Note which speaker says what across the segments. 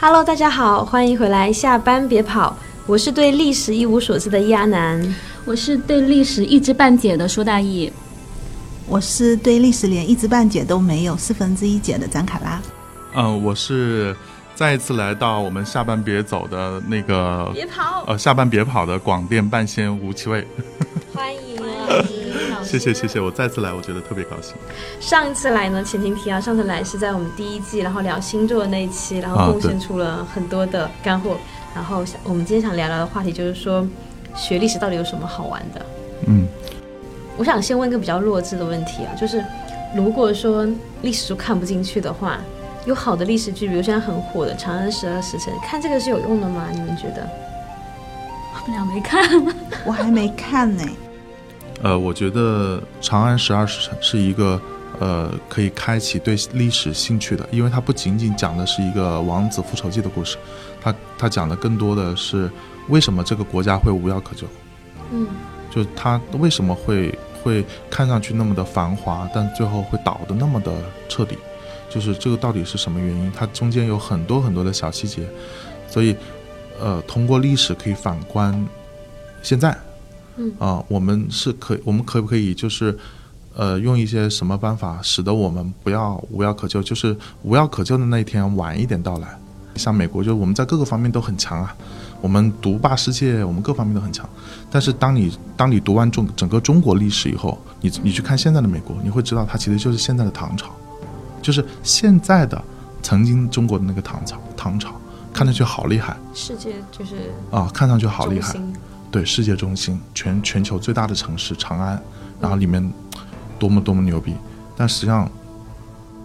Speaker 1: Hello，大家好，欢迎回来，下班别跑。我是对历史一无所知的亚楠，
Speaker 2: 我是对历史一知半解的舒大义，
Speaker 3: 我是对历史连一知半解都没有四分之一解的张卡拉。
Speaker 4: 嗯，我是再一次来到我们下班别走的那个
Speaker 1: 别跑，
Speaker 4: 呃，下班别跑的广电半仙吴七位，
Speaker 1: 欢迎，
Speaker 4: 谢谢谢谢，我再次来，我觉得特别高兴。
Speaker 1: 上一次来呢，前情提要，上次来是在我们第一季，然后聊星座的那一期，然后贡献出了很多的干货。然后我们今天想聊聊的话题就是说，学历史到底有什么好玩的？
Speaker 4: 嗯，
Speaker 1: 我想先问一个比较弱智的问题啊，就是如果说历史书看不进去的话。有好的历史剧，比如现在很火的《长安十二时辰》，看这个是有用的吗？你们觉得？
Speaker 2: 我们俩没看，
Speaker 3: 我还没看呢。
Speaker 4: 呃，我觉得《长安十二时辰》是一个呃可以开启对历史兴趣的，因为它不仅仅讲的是一个王子复仇记的故事，它它讲的更多的是为什么这个国家会无药可救。
Speaker 1: 嗯，
Speaker 4: 就它为什么会会看上去那么的繁华，但最后会倒的那么的彻底。就是这个到底是什么原因？它中间有很多很多的小细节，所以，呃，通过历史可以反观现在，
Speaker 1: 嗯
Speaker 4: 啊，我们是可，我们可不可以就是，呃，用一些什么办法，使得我们不要无药可救？就是无药可救的那一天晚一点到来。像美国，就是我们在各个方面都很强啊，我们独霸世界，我们各方面都很强。但是当你当你读完中整个中国历史以后，你你去看现在的美国，你会知道它其实就是现在的唐朝。就是现在的，曾经中国的那个唐朝，唐朝看上去好厉害，
Speaker 1: 世界就是
Speaker 4: 啊，看上去好厉害，对，世界中心，全全球最大的城市长安，然后里面多么多么牛逼，但实际上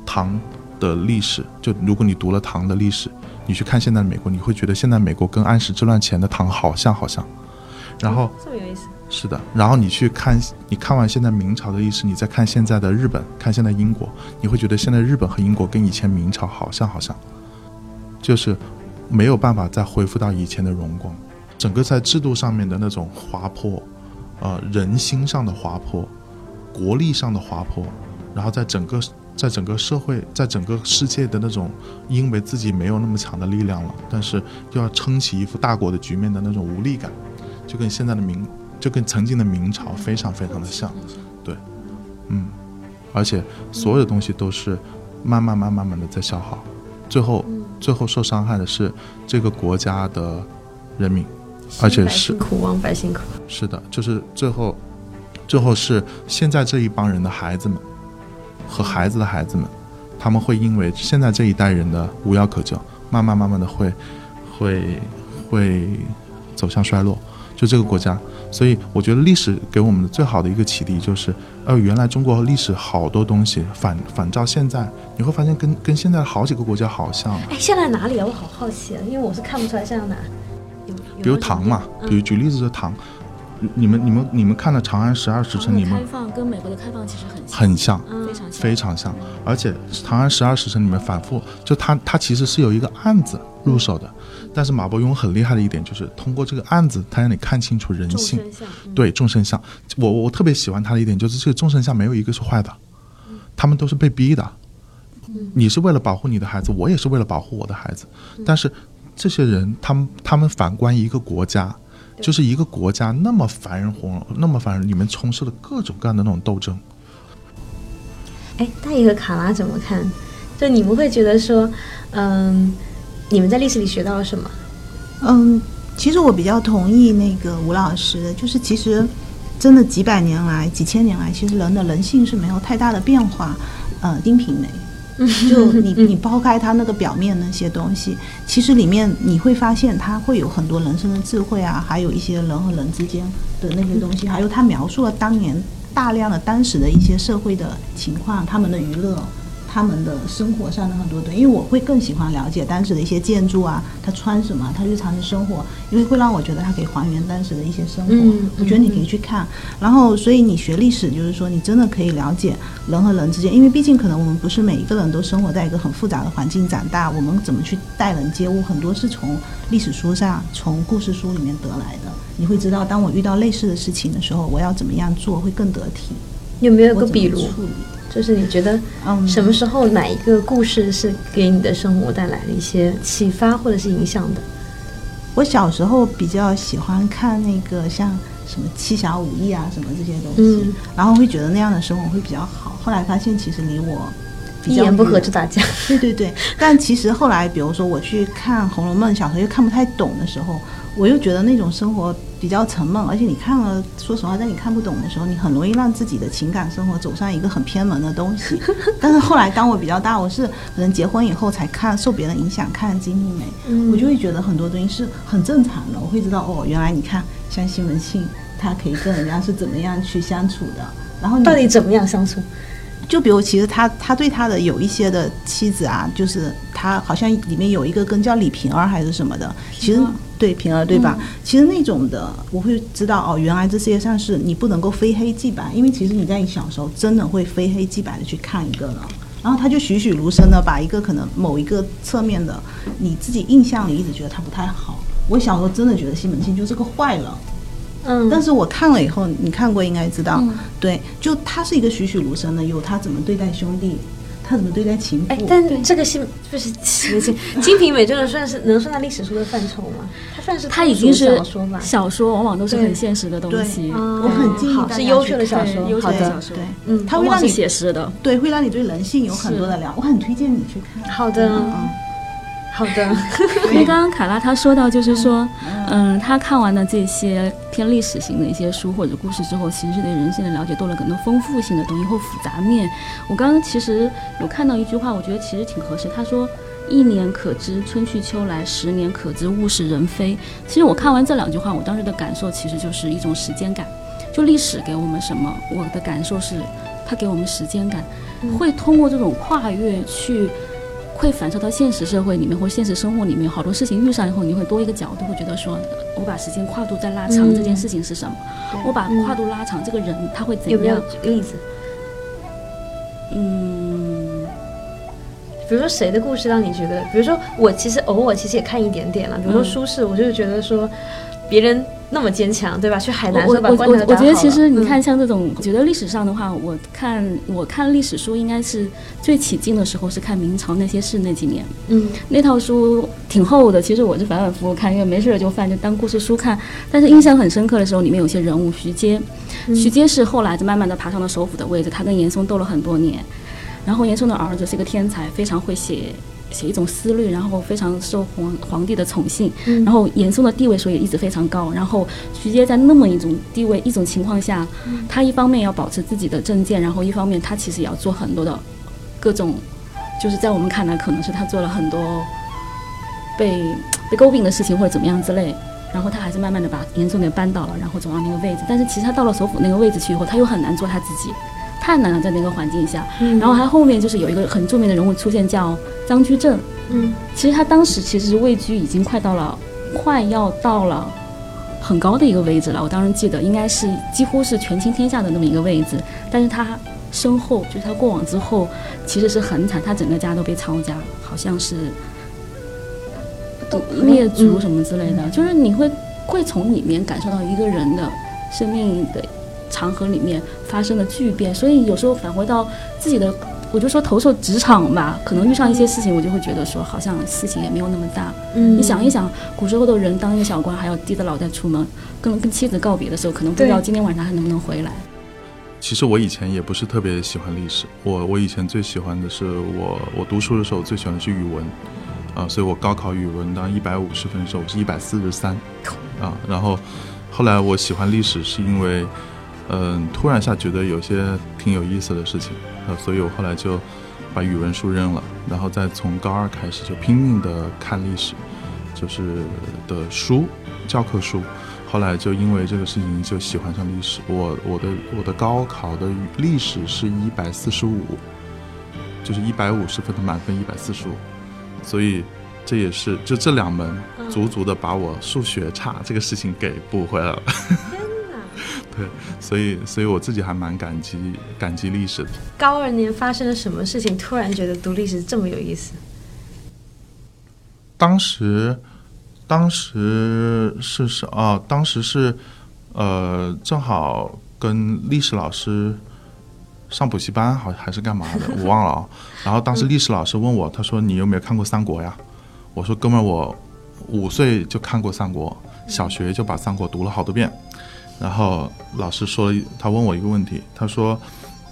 Speaker 4: 唐的历史，就如果你读了唐的历史，你去看现在的美国，你会觉得现在美国跟安史之乱前的唐好像好像，然后
Speaker 1: 这么有意思。
Speaker 4: 是的，然后你去看，你看完现在明朝的历史，你再看现在的日本，看现在英国，你会觉得现在日本和英国跟以前明朝好像好像，就是没有办法再恢复到以前的荣光，整个在制度上面的那种滑坡，呃，人心上的滑坡，国力上的滑坡，然后在整个在整个社会，在整个世界的那种，因为自己没有那么强的力量了，但是又要撑起一副大国的局面的那种无力感，就跟现在的明。就跟曾经的明朝非常非常的像，对，嗯，而且所有的东西都是慢慢慢慢慢的在消耗，最后最后受伤害的是这个国家的人民，而且是
Speaker 1: 苦亡百姓苦，
Speaker 4: 是的，就是最后最后是现在这一帮人的孩子们和孩子的孩子们，他们会因为现在这一代人的无药可救，慢慢慢慢的会会会走向衰落，就这个国家。所以我觉得历史给我们的最好的一个启迪就是，呃，原来中国历史好多东西反反照现在，你会发现跟跟现在好几个国家好像。
Speaker 1: 哎，现在哪里啊？我好好奇啊，因为我是看不出来现在哪。有，
Speaker 4: 比如唐嘛，比如举例子说唐，你们你们你们看了《长安十二时辰》，你们
Speaker 2: 开放跟美国的开放其实很
Speaker 4: 很像，
Speaker 2: 非常
Speaker 4: 非常像。而且《长安十二时辰》里面反复就它它其实是有一个案子入手的。但是马伯庸很厉害的一点就是通过这个案子，他让你看清楚人性。对众生相，我我特别喜欢他的一点就是这个众生相没有一个是坏的，他们都是被逼的。你是为了保护你的孩子，我也是为了保护我的孩子。但是这些人，他们他们反观一个国家，就是一个国家那么繁荣，那么繁荣，里面充斥了各种各样的那种斗争。
Speaker 1: 哎，大爷和卡拉怎么看？就你们会觉得说，嗯。你们在历史里学到了什么？
Speaker 3: 嗯，其实我比较同意那个吴老师，就是其实真的几百年来、几千年来，其实人的人性是没有太大的变化。呃，丁平梅，就你你抛开它那个表面那些东西，其实里面你会发现他会有很多人生的智慧啊，还有一些人和人之间的那些东西，还有他描述了当年大量的当时的一些社会的情况，他们的娱乐。他们的生活上的很多的，因为我会更喜欢了解当时的一些建筑啊，他穿什么，他日常的生活，因为会让我觉得他可以还原当时的一些生活。嗯我觉得你可以去看，然后所以你学历史就是说你真的可以了解人和人之间，因为毕竟可能我们不是每一个人都生活在一个很复杂的环境长大，我们怎么去待人接物，很多是从历史书上、从故事书里面得来的。你会知道，当我遇到类似的事情的时候，我要怎么样做会更得体。
Speaker 1: 有没有个比如？就是你觉得
Speaker 3: 嗯，
Speaker 1: 什么时候哪一个故事是给你的生活带来了一些启发或者是影响的？
Speaker 3: 我小时候比较喜欢看那个像什么七侠五义啊什么这些东西，
Speaker 1: 嗯
Speaker 3: 然后会觉得那样的生活会比较好。后来发现其实离我比较
Speaker 1: 一言不合就打架。
Speaker 3: 对对对，但其实后来，比如说我去看《红楼梦》，小时候又看不太懂的时候，我又觉得那种生活比较沉闷，而且你看了，说实话，在你看不懂的时候，你很容易让自己的情感生活走上一个很偏门的东西。但是后来，当我比较大，我是可能结婚以后才看，受别人影响看《金瓶梅》，
Speaker 1: 嗯
Speaker 3: 我就会觉得很多东西是很正常的，我会知道哦，原来你看像西门庆，他可以跟人家是怎么样去相处的，然后你
Speaker 1: 到底怎么样相处？
Speaker 3: 就比如，其实他他对他的有一些的妻子啊，就是他好像里面有一个跟叫李瓶儿还是什么的，其实对瓶儿对吧？其实那种的，我会知道哦，原来这世界上是你不能够非黑即白，因为其实你在你小时候真的会非黑即白的去看一个人，然后他就栩栩如生的把一个可能某一个侧面的你自己印象里一直觉得他不太好。我小时候真的觉得西门庆就是个坏人，
Speaker 1: 嗯，
Speaker 3: 但是我看了以后，你看过应该知道，对，就他是一个栩栩如生的，有他怎么对待兄弟，他怎么对待情妇，
Speaker 1: 哎，但这个是就是 金瓶梅真的算是能算在历史书的范畴吗？它算是
Speaker 2: 它已经是
Speaker 1: 小说吧？
Speaker 2: 小说，往往都是很现实的东西。
Speaker 1: 嗯
Speaker 3: 我很建议
Speaker 1: 好
Speaker 3: 大家
Speaker 1: 是优秀的小说，
Speaker 2: 优秀
Speaker 1: 的
Speaker 2: 的小说。
Speaker 3: 对，
Speaker 1: 嗯
Speaker 3: 他会让你
Speaker 2: 写实的。
Speaker 3: 对，会让你对人性有很多的了，我很推荐你去看。
Speaker 1: 好的。
Speaker 3: 嗯
Speaker 1: 好的，
Speaker 2: 因为刚刚卡拉她说到，就是说，嗯，她看完了这些偏历史型的一些书或者故事之后，其实是对人性的了解多了很多丰富性的东西或复杂面。我刚刚其实有看到一句话，我觉得其实挺合适。他说：“一年可知春去秋来，十年可知物是人非。”其实我看完这两句话，我当时的感受其实就是一种时间感。就历史给我们什么，我的感受是，它给我们时间感，会通过这种跨越去。会反射到现实社会里面或现实生活里面，好多事情遇上以后，你会多一个角度，会觉得说，我把时间跨度再拉长，
Speaker 1: 嗯
Speaker 2: 这件事情是什么？我把跨度拉长，这个人他会怎
Speaker 1: 有没有
Speaker 2: 样？
Speaker 1: 举例子？
Speaker 2: 嗯，
Speaker 1: 比如说谁的故事让你觉得，比如说我其实偶尔其实也看一点点了，比如说
Speaker 2: 嗯
Speaker 1: 舒适，我就是觉得说别人那么坚强，对吧？去海南
Speaker 2: 我我觉得其实你
Speaker 1: 嗯
Speaker 2: 看像这种，我觉得历史上的话，我看我看历史书应该是最起劲的时候是看明朝那些事那几年，
Speaker 1: 嗯
Speaker 2: 那套书挺厚的，其实我是反反复复看，因为没事儿就翻，就当故事书看。但是印象很深刻的时候，里面有些人物，徐阶，徐阶是后来就慢慢的爬上了首辅的位置，他跟严嵩斗了很多年。然后严嵩的儿子是一个天才，非常会写写一种思虑，然后非常受皇皇帝的宠幸。然后严嵩的地位所以一直非常高。然后徐阶在那么一种地位一种情况下，他一方面要保持自己的政见，然后一方面他其实也要做很多的各种，就是在我们看来可能是他做了很多被被诟病的事情或者怎么样之类。然后他还是慢慢的把严嵩给扳倒了，然后走到那个位置。但是其实他到了首府那个位置去以后，他又很难做他自己，太难了在那个环境下。然后他后面就是有一个很著名的人物出现，叫张居正。
Speaker 1: 嗯，
Speaker 2: 其实他当时其实位居已经快到了，快要到了很高的一个位置了。我当时记得应该是几乎是权倾天下的那么一个位置，但是他身后就是他过往之后，其实是很惨，他整个家都被抄家，好像是灭族什么之类的，就是你会会从里面感受到一个人的生命的长河里面发生了巨变，所以有时候返回到自己的，我就说投射职场吧，可能遇上一些事情，我就会觉得说，好像事情也没有那么大。
Speaker 1: 嗯
Speaker 2: 你想一想，古时候的人当一个小官，还要低着脑袋出门，跟跟妻子告别的时候，可能不知道今天晚上还能不能回来。
Speaker 4: 其实我以前也不是特别喜欢历史，我我以前最喜欢的是我我读书的时候最喜欢的是语文，啊、所以我高考语文当一百五十分的时候，我是一百四十三，啊，然后后来我喜欢历史是因为，嗯、突然下觉得有些挺有意思的事情，呃，所以我后来就把语文书扔了，然后再从高二开始就拼命的看历史，就是的书，教科书。后来就因为这个事情就喜欢上历史。我我的我的高考的历史是一百四十五，就是一百五十分的满分一百四十五，所以这也是就这两门足足的把我数学差这个事情给补回来了。对，所以所以我自己还蛮感激感激历史的。
Speaker 1: 高二年发生了什么事情，突然觉得读历史这么有意思？
Speaker 4: 当时，当时是是啊，当时是，呃，正好跟历史老师上补习班，好还是干嘛的，我忘了啊。然后当时历史老师问我，他说你有没有看过三国呀？我说哥们儿，我五岁就看过三国，小学就把三国读了好多遍。然后老师说了，他问我一个问题，他说，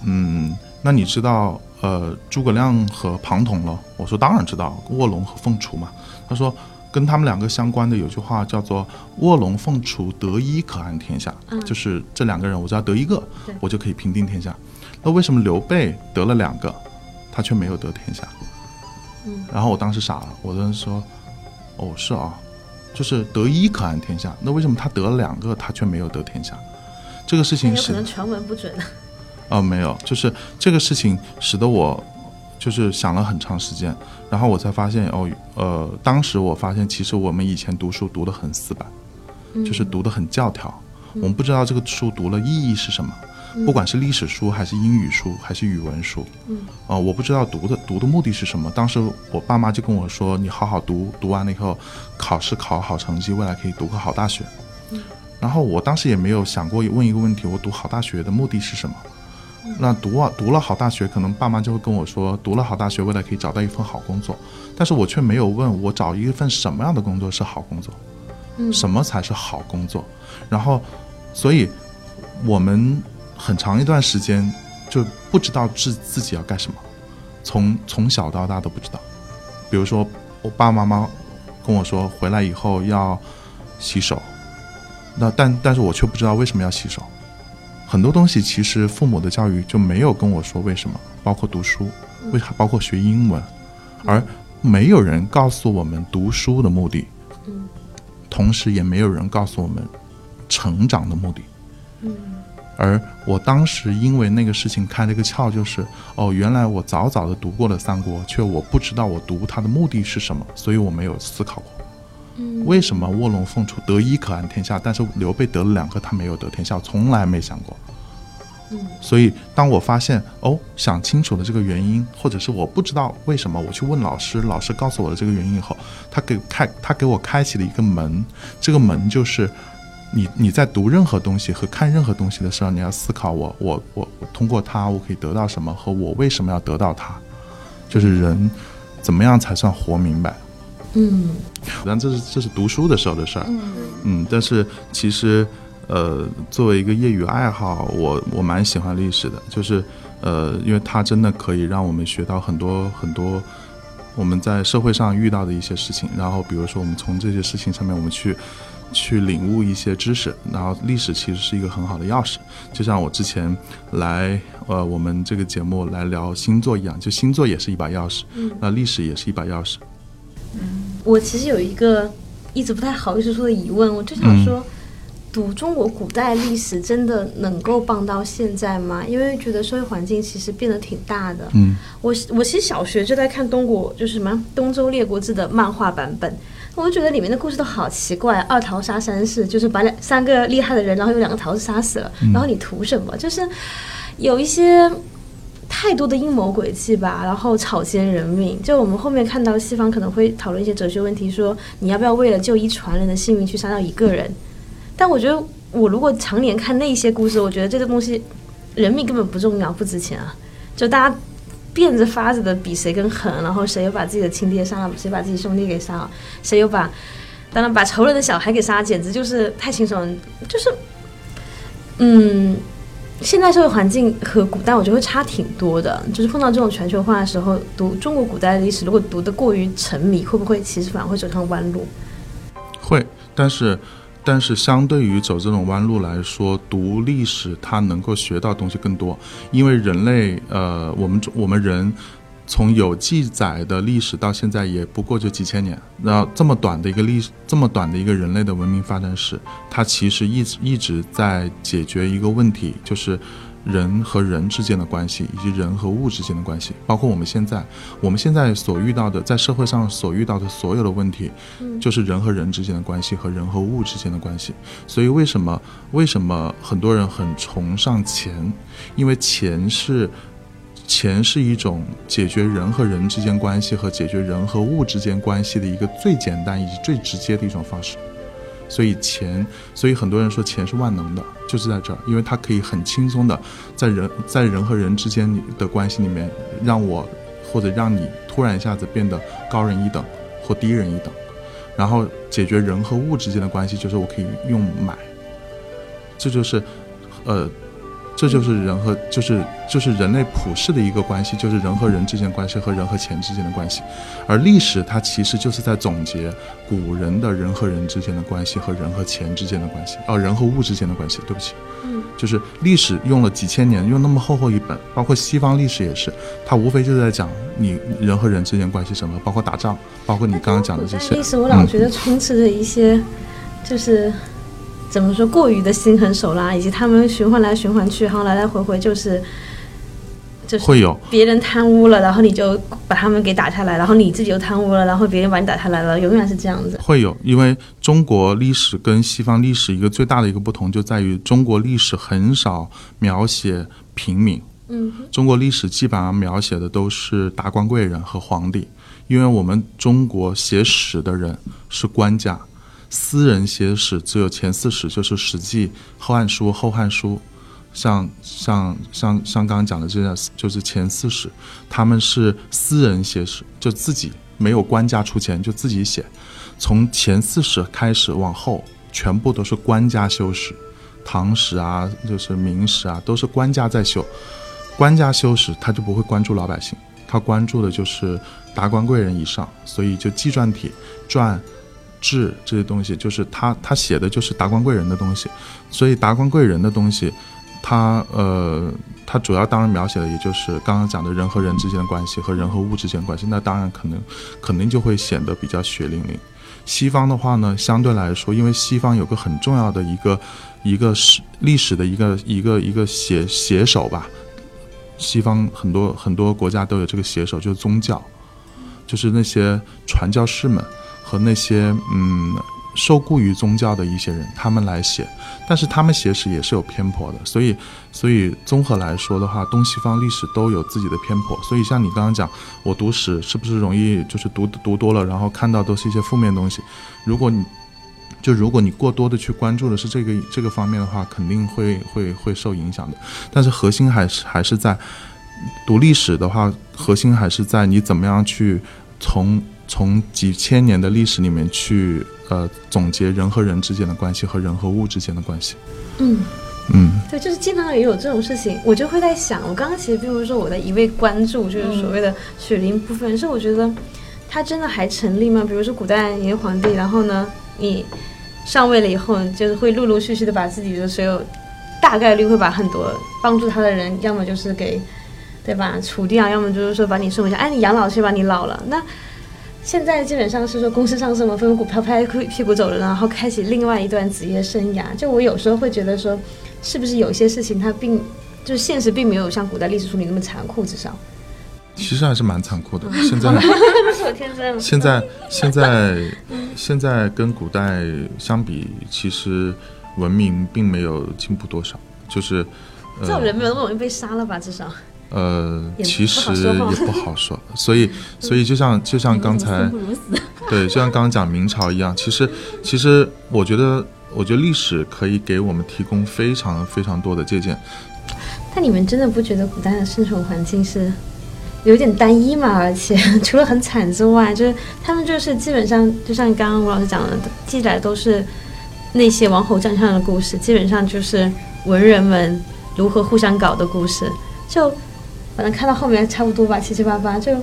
Speaker 4: 嗯，那你知道呃诸葛亮和庞统了？我说当然知道，卧龙和凤雏嘛。他说。跟他们两个相关的有句话叫做“卧龙凤雏，得一可安天下”，就是这两个人，我只要得一个，我就可以平定天下。那为什么刘备得了两个，他却没有得天下？
Speaker 1: 嗯，
Speaker 4: 然后我当时傻了，我当时说：“哦，是啊，就是得一可安天下。那为什么他得了两个，他却没有得天下？这个事情是
Speaker 1: 可能传闻不准。
Speaker 4: 啊，没有，就是这个事情使得我。”就是想了很长时间，然后我才发现哦，呃，当时我发现其实我们以前读书读得很死板，就是读得很教条，我们不知道这个书读了意义是什么，不管是历史书还是英语书还是语文书，
Speaker 1: 嗯，
Speaker 4: 啊，我不知道读的读的目的是什么。当时我爸妈就跟我说，你好好读，读完了以后考试考好成绩，未来可以读个好大学。然后我当时也没有想过问一个问题，我读好大学的目的是什么？那读啊读了好大学，可能爸妈就会跟我说，读了好大学，未来可以找到一份好工作。但是我却没有问我找一份什么样的工作是好工作，
Speaker 1: 嗯，
Speaker 4: 什么才是好工作？然后，所以我们很长一段时间就不知道自自己要干什么，从从小到大都不知道。比如说，我爸爸妈妈跟我说回来以后要洗手，那但但是我却不知道为什么要洗手。很多东西其实父母的教育就没有跟我说为什么，包括读书，为啥包括学英文，而没有人告诉我们读书的目的，同时也没有人告诉我们成长的目的，而我当时因为那个事情开了一个窍，就是哦，原来我早早的读过了三国，却我不知道我读它的目的是什么，所以我没有思考过。嗯为什么卧龙凤雏得一可安天下，但是刘备得了两个，他没有得天下，从来没想过。
Speaker 1: 嗯，
Speaker 4: 所以当我发现哦，想清楚了这个原因，或者是我不知道为什么，我去问老师，老师告诉我的这个原因以后，他给开，他给我开启了一个门，这个门就是你你在读任何东西和看任何东西的时候，你要思考我我我通过它我可以得到什么，和我为什么要得到它，就是人怎么样才算活明白。
Speaker 1: 嗯，
Speaker 4: 但这是这是读书的时候的事儿，嗯，但是其实，呃，作为一个业余爱好，我我蛮喜欢历史的，就是呃，因为它真的可以让我们学到很多很多我们在社会上遇到的一些事情，然后比如说我们从这些事情上面我们去去领悟一些知识，然后历史其实是一个很好的钥匙，就像我之前来呃我们这个节目来聊星座一样，就星座也是一把钥匙，那历史也是一把钥匙。
Speaker 1: 嗯我其实有一个一直不太好意思说的疑问，我就想说，读中国古代历史真的能够帮到现在吗？因为觉得社会环境其实变得挺大的。
Speaker 4: 嗯，
Speaker 1: 我我其实小学就在看东国，就是什么《东周列国志》的漫画版本，我就觉得里面的故事都好奇怪。二桃杀三士，就是把两三个厉害的人，然后有两个桃子杀死了，然后你图什么？就是有一些。太多的阴谋诡计吧，然后草菅人命。就我们后面看到西方可能会讨论一些哲学问题，说你要不要为了救一船人的性命去杀掉一个人？但我觉得，我如果常年看那些故事，我觉得这个东西，人命根本不重要，不值钱啊！就大家变着法子的比谁更狠，然后谁又把自己的亲爹杀了，谁把自己兄弟给杀了，谁又把当然把仇人的小孩给杀，简直就是太轻松了，就是嗯。现在社会环境和古代，我觉得会差挺多的。就是碰到这种全球化的时候，读中国古代的历史，如果读得过于沉迷，会不会其实反而会走上弯路？
Speaker 4: 会，但是，但是相对于走这种弯路来说，读历史它能够学到东西更多，因为人类，呃，我们我们人。从有记载的历史到现在也不过就几千年，然后这么短的一个历史，这么短的一个人类的文明发展史，它其实一直一直在解决一个问题，就是人和人之间的关系，以及人和物之间的关系。包括我们现在，我们现在所遇到的，在社会上所遇到的所有的问题，就是人和人之间的关系和人和物之间的关系。所以为什么为什么很多人很崇尚钱？因为钱是。钱是一种解决人和人之间关系和解决人和物之间关系的一个最简单以及最直接的一种方式，所以钱，所以很多人说钱是万能的，就是在这儿，因为它可以很轻松的在人在人和人之间的关系里面，让我或者让你突然一下子变得高人一等或低人一等，然后解决人和物之间的关系，就是我可以用买，这就是，呃。这就是人和就是就是人类普世的一个关系，就是人和人之间的关系和人和钱之间的关系，而历史它其实就是在总结古人的人和人之间的关系和人和钱之间的关系，哦，人和物之间的关系。对不起，
Speaker 1: 嗯，
Speaker 4: 就是历史用了几千年，用那么厚厚一本，包括西方历史也是，它无非就是在讲你人和人之间关系什么，包括打仗，包括你刚刚讲的这些。
Speaker 1: 历史我老觉得充斥着一些，就是。怎么说？过于的心狠手辣，以及他们循环来循环去，然后来来回回就是，就是
Speaker 4: 会有
Speaker 1: 别人贪污了，然后你就把他们给打下来，然后你自己又贪污了，然后别人把你打下来了，永远是这样子。
Speaker 4: 会有，因为中国历史跟西方历史一个最大的一个不同就在于，中国历史很少描写平民，
Speaker 1: 嗯，
Speaker 4: 中国历史基本上描写的都是达官贵人和皇帝，因为我们中国写史的人是官家。私人写史只有前四史，就是《史记》《后汉书》《后汉书》，像像像像刚刚讲的这样，就是前四史，他们是私人写史，就自己没有官家出钱，就自己写。从前四史开始往后，全部都是官家修史，唐史啊，就是明史啊，都是官家在修。官家修史，他就不会关注老百姓，他关注的就是达官贵人以上，所以就纪传体传。志这些东西，就是他他写的就是达官贵人的东西，所以达官贵人的东西，他呃他主要当然描写的也就是刚刚讲的人和人之间的关系和人和物之间的关系，那当然可能肯定就会显得比较血淋淋。西方的话呢，相对来说，因为西方有个很重要的一个一个史历史的一个一个一个写写手吧，西方很多很多国家都有这个写手，就是宗教，就是那些传教士们。和那些嗯受雇于宗教的一些人，他们来写，但是他们写史也是有偏颇的，所以所以综合来说的话，东西方历史都有自己的偏颇。所以像你刚刚讲，我读史是不是容易就是读读多了，然后看到都是一些负面东西？如果你就如果你过多的去关注的是这个这个方面的话，肯定会会会受影响的。但是核心还是还是在读历史的话，核心还是在你怎么样去从。从几千年的历史里面去，呃，总结人和人之间的关系和人和物之间的关系。
Speaker 1: 嗯
Speaker 4: 嗯，
Speaker 1: 对，就是经常也有这种事情，我就会在想，我刚刚其实并不是说我的一味关注，就是所谓的血淋部分，是我觉得它真的还成立吗？比如说古代一个皇帝，然后呢，你上位了以后，就是会陆陆续续的把自己的所有，大概率会把很多帮助他的人，要么就是给，对吧，除掉，要么就是说把你送回家，哎，你养老去吧，你老了那。现在基本上是说公司上市嘛，分股票拍屁股走了，然后开启另外一段职业生涯。就我有时候会觉得说，是不是有些事情它并就是现实并没有像古代历史书里那么残酷，至少。
Speaker 4: 其实还是蛮残酷的。现在。现在现在现在跟古代相比，其实文明并没有进步多少。就是
Speaker 1: 这种人没有那么容易被杀了吧？至少。
Speaker 4: 呃，其实也不好说，所以，所以就像就像刚才，对，就像刚刚讲明朝一样，其实，其实我觉得，我觉得历史可以给我们提供非常非常多的借鉴。
Speaker 1: 但你们真的不觉得古代的生存环境是有点单一吗？而且 除了很惨之外，就是他们就是基本上，就像刚刚吴老师讲的，记载都是那些王侯将相的故事，基本上就是文人们如何互相搞的故事，就。反正看到后面差不多吧，七七八八就，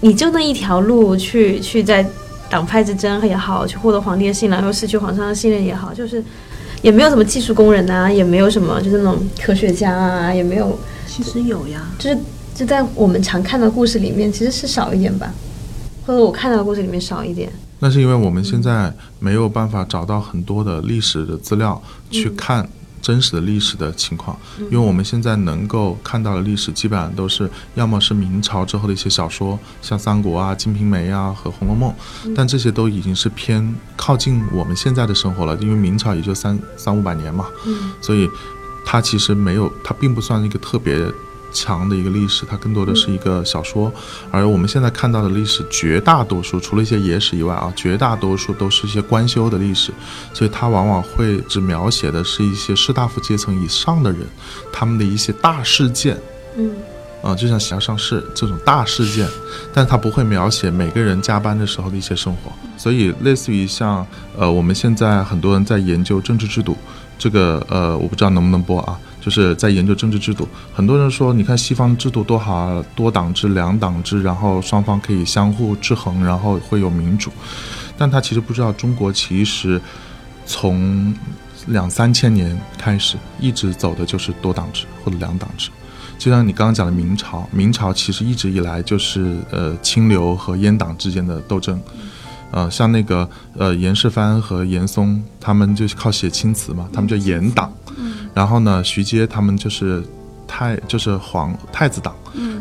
Speaker 1: 你就那一条路去去在党派之争也好，去获得皇帝的信任，又失去皇上的信任也好，就是也没有什么技术工人呐，也没有什么就是那种科学家啊，也没有。
Speaker 3: 其实有呀，
Speaker 1: 就是就在我们常看到故事里面，其实是少一点吧，或者我看到的故事里面少一点。
Speaker 4: 那是因为我们现在没有办法找到很多的历史的资料去看。真实的历史的情况，因为我们现在能够看到的历史，基本上都是要么是明朝之后的一些小说，像《三国》啊、《金瓶梅》啊和《红楼梦》，但这些都已经是偏靠近我们现在的生活了。因为明朝也就三三五百年嘛，所以它其实没有，它并不算一个特别强的一个历史，它更多的是一个小说。而我们现在看到的历史，绝大多数除了一些野史以外啊，绝大多数都是一些官修的历史，所以它往往会只描写的是一些士大夫阶层以上的人，他们的一些大事件。
Speaker 1: 嗯。
Speaker 4: 啊，就像喜要上市这种大事件，但它不会描写每个人加班的时候的一些生活。所以，类似于像呃，我们现在很多人在研究政治制度，这个呃，我不知道能不能播啊，就是在研究政治制度。很多人说，你看西方制度多好，多党制、两党制，然后双方可以相互制衡，然后会有民主。但他其实不知道，中国其实从两三千年开始，一直走的就是多党制或者两党制。就像你刚刚讲的明朝，明朝其实一直以来就是呃清流和阉党之间的斗争，呃，像那个呃严世蕃和严嵩，他们就是靠写青词嘛，他们叫严党，然后呢，徐阶他们就是太就是皇太子党，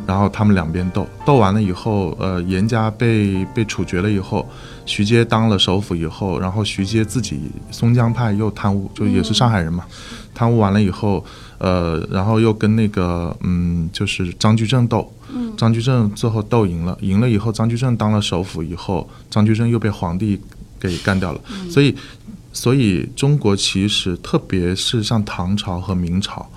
Speaker 4: 然后他们两边斗，斗完了以后，呃，严家被被处决了以后，徐阶当了首辅以后，然后徐阶自己松江派又贪污，就也是上海人嘛，贪污完了以后。呃，然后又跟那个，嗯，就是张居正斗，张居正最后斗赢了，赢了以后，张居正当了首辅以后，张居正又被皇帝给干掉了。所以，所以中国其实特别是像唐朝和明朝，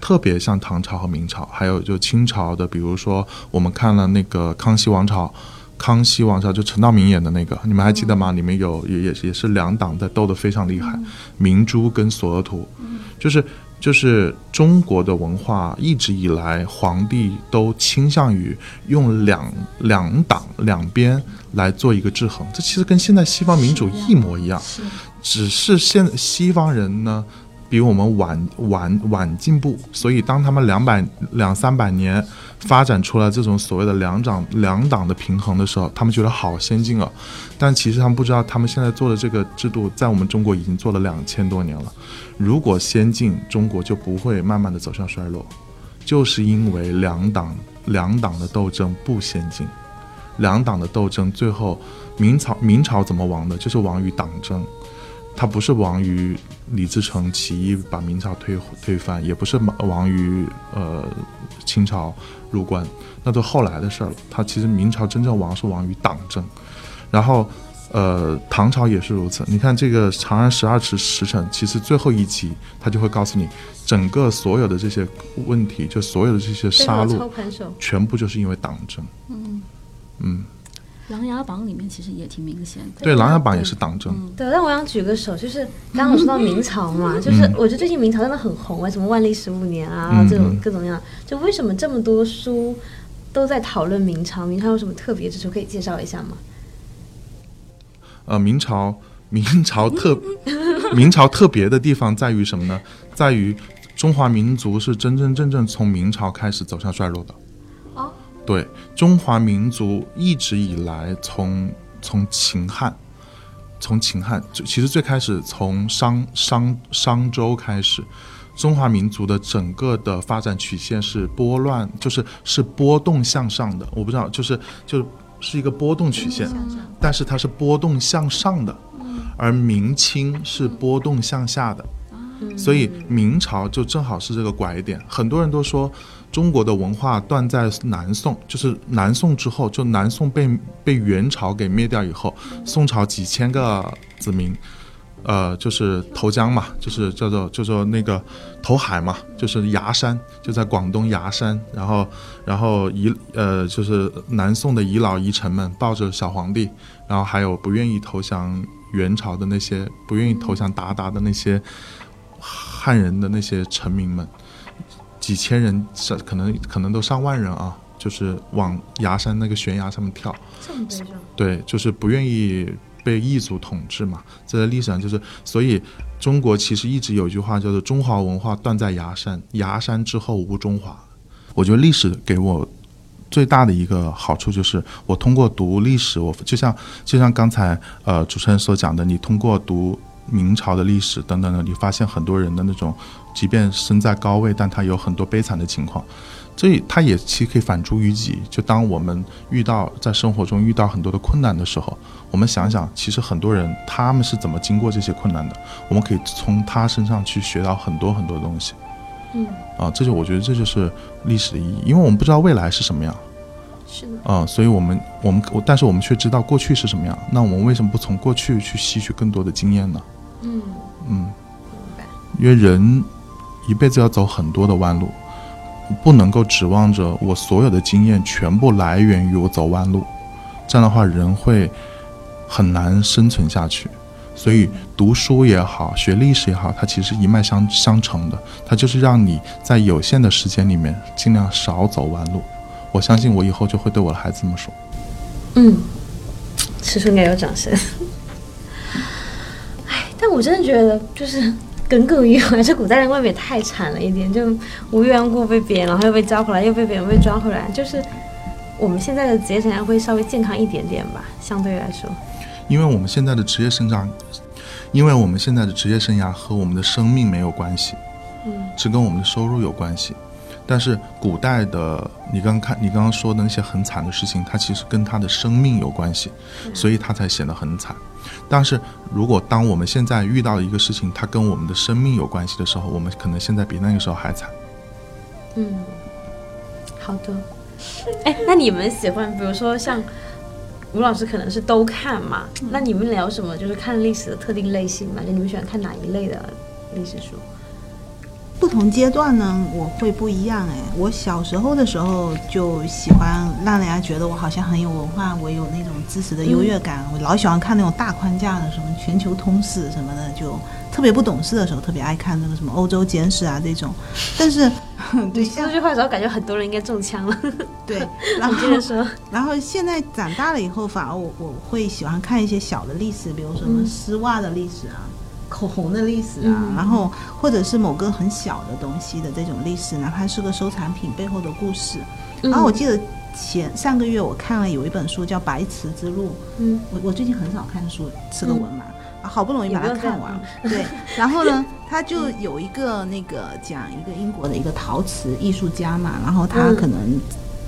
Speaker 4: 特别像唐朝和明朝，还有就清朝的，比如说我们看了那个康熙王朝，康熙王朝就陈道明演的那个，你们还记得吗？里面有也也也是两党在斗得非常厉害，明珠跟索额图，就是。就是中国的文化一直以来，皇帝都倾向于用两两党两边来做一个制衡，这其实跟现在西方民主一模一样，只是现西方人呢。比我们晚晚晚进步，所以当他们两百两三百年发展出来这种所谓的两党两党的平衡的时候，他们觉得好先进啊。但其实他们不知道，他们现在做的这个制度，在我们中国已经做了两千多年了。如果先进，中国就不会慢慢的走向衰落，就是因为两党两党的斗争不先进，两党的斗争最后明朝明朝怎么亡的，就是亡于党争。它不是亡于李自成起义把明朝推推翻，也不是亡于呃清朝入关，那都后来的事儿了。他其实明朝真正亡是亡于党争，然后呃唐朝也是如此。你看这个《长安十二时时辰》，其实最后一集他就会告诉你，整个所有的这些问题，就所有的这些杀戮，全部就是因为党争。嗯嗯。
Speaker 2: 《琅琊榜》里面其实也挺明显的，
Speaker 4: 对，《琅琊榜》也是党争。
Speaker 1: 对，但我想举个手，就是刚刚说到明朝嘛，就是我觉得最近明朝真的很红啊，什么万历十五年啊，这种各种样，就为什么这么多书都在讨论明朝？明朝有什么特别之处可以介绍一下吗？
Speaker 4: 呃，明朝，明朝特，明朝特别的地方在于什么呢？在于中华民族是真真正正从明朝开始走向衰落的。对中华民族一直以来，从从秦汉，从秦汉，就其实最开始从商商商周开始，中华民族的整个的发展曲线是波乱，就是是波动向上的。我不知道，就是就是一个波动曲线，但是它是波动向上的，而明清是波动向下的，所以明朝就正好是这个拐点。很多人都说。中国的文化断在南宋，就是南宋之后，就南宋被被元朝给灭掉以后，宋朝几千个子民，呃，就是投江嘛，就是叫做叫做那个投海嘛，就是崖山，就在广东崖山，然后然后遗呃就是南宋的遗老遗臣们抱着小皇帝，然后还有不愿意投降元朝的那些不愿意投降鞑靼的那些汉人的那些臣民们。几千人上，可能可能都上万人啊，就是往崖山那个悬崖上面跳。
Speaker 1: 这么悲伤。
Speaker 4: 对，就是不愿意被异族统治嘛。这在历史上就是，所以中国其实一直有一句话叫做“中华文化断在崖山，崖山之后无中华”。我觉得历史给我最大的一个好处就是，我通过读历史，我就像就像刚才呃主持人所讲的，你通过读明朝的历史等等的，你发现很多人的那种。即便身在高位，但他有很多悲惨的情况，所以他也其实可以反诸于己。就当我们遇到在生活中遇到很多的困难的时候，我们想想，其实很多人他们是怎么经过这些困难的，我们可以从他身上去学到很多很多东西。
Speaker 1: 嗯，
Speaker 4: 啊，这就我觉得这就是历史的意义，因为我们不知道未来是什么样。
Speaker 1: 是的，
Speaker 4: 啊、所以我们我们我但是我们却知道过去是什么样，那我们为什么不从过去去吸取更多的经验呢？
Speaker 1: 嗯，
Speaker 4: 嗯。因为人一辈子要走很多的弯路，不能够指望着我所有的经验全部来源于我走弯路，这样的话人会很难生存下去。所以读书也好，学历史也好，它其实一脉相相承的，它就是让你在有限的时间里面尽量少走弯路。我相信我以后就会对我的孩子这么说。
Speaker 1: 嗯，此处应该有掌声。哎，但我真的觉得，就是 耿耿于怀，这古代人未免也太惨了一点，就无缘无故被贬，然后又被招回来，又被贬，又被抓回来。就是我们现在的职业生涯会稍微健康一点点吧，相对来说。
Speaker 4: 因为我们现在的职业生涯，因为我们现在的职业生涯和我们的生命没有关系，
Speaker 1: 嗯，
Speaker 4: 是跟我们的收入有关系。但是古代的，你刚看你刚刚说的那些很惨的事情，它其实跟他的生命有关系，所以他才显得很惨。但是如果当我们现在遇到一个事情，它跟我们的生命有关系的时候，我们可能现在比那个时候还惨。
Speaker 1: 嗯，好的。哎，那你们喜欢，比如说像吴老师可能是都看嘛，那你们聊什么？就是看历史的特定类型嘛？就你们喜欢看哪一类的历史书？
Speaker 3: 不同阶段呢，我会不一样哎。我小时候的时候就喜欢让人家觉得我好像很有文化，我有那种知识的优越感。我老喜欢看那种大框架的，什么全球通史什么的，就特别不懂事的时候特别爱看那个什么欧洲简史啊这种。但是，对，
Speaker 1: 说句话的时候，感觉很多人应该中枪了。
Speaker 3: 对，然后
Speaker 1: 你接着说。
Speaker 3: 然后现在长大了以后，反而我我会喜欢看一些小的历史，比如什么
Speaker 1: 嗯
Speaker 3: 丝袜的历史啊。口红的历史啊，
Speaker 1: 嗯。
Speaker 3: 然后或者是某个很小的东西的这种历史，哪怕是个收藏品背后的故事。
Speaker 1: 嗯。
Speaker 3: 然后我记得前上个月我看了有一本书叫《白瓷之路》，
Speaker 1: 嗯，
Speaker 3: 我我最近很少看书，是个文盲，啊，好不容易把它
Speaker 1: 看
Speaker 3: 看完。对，然后呢，他就有一个那个讲一个英国的一个陶瓷艺术家嘛，然后他
Speaker 1: 嗯。
Speaker 3: 可能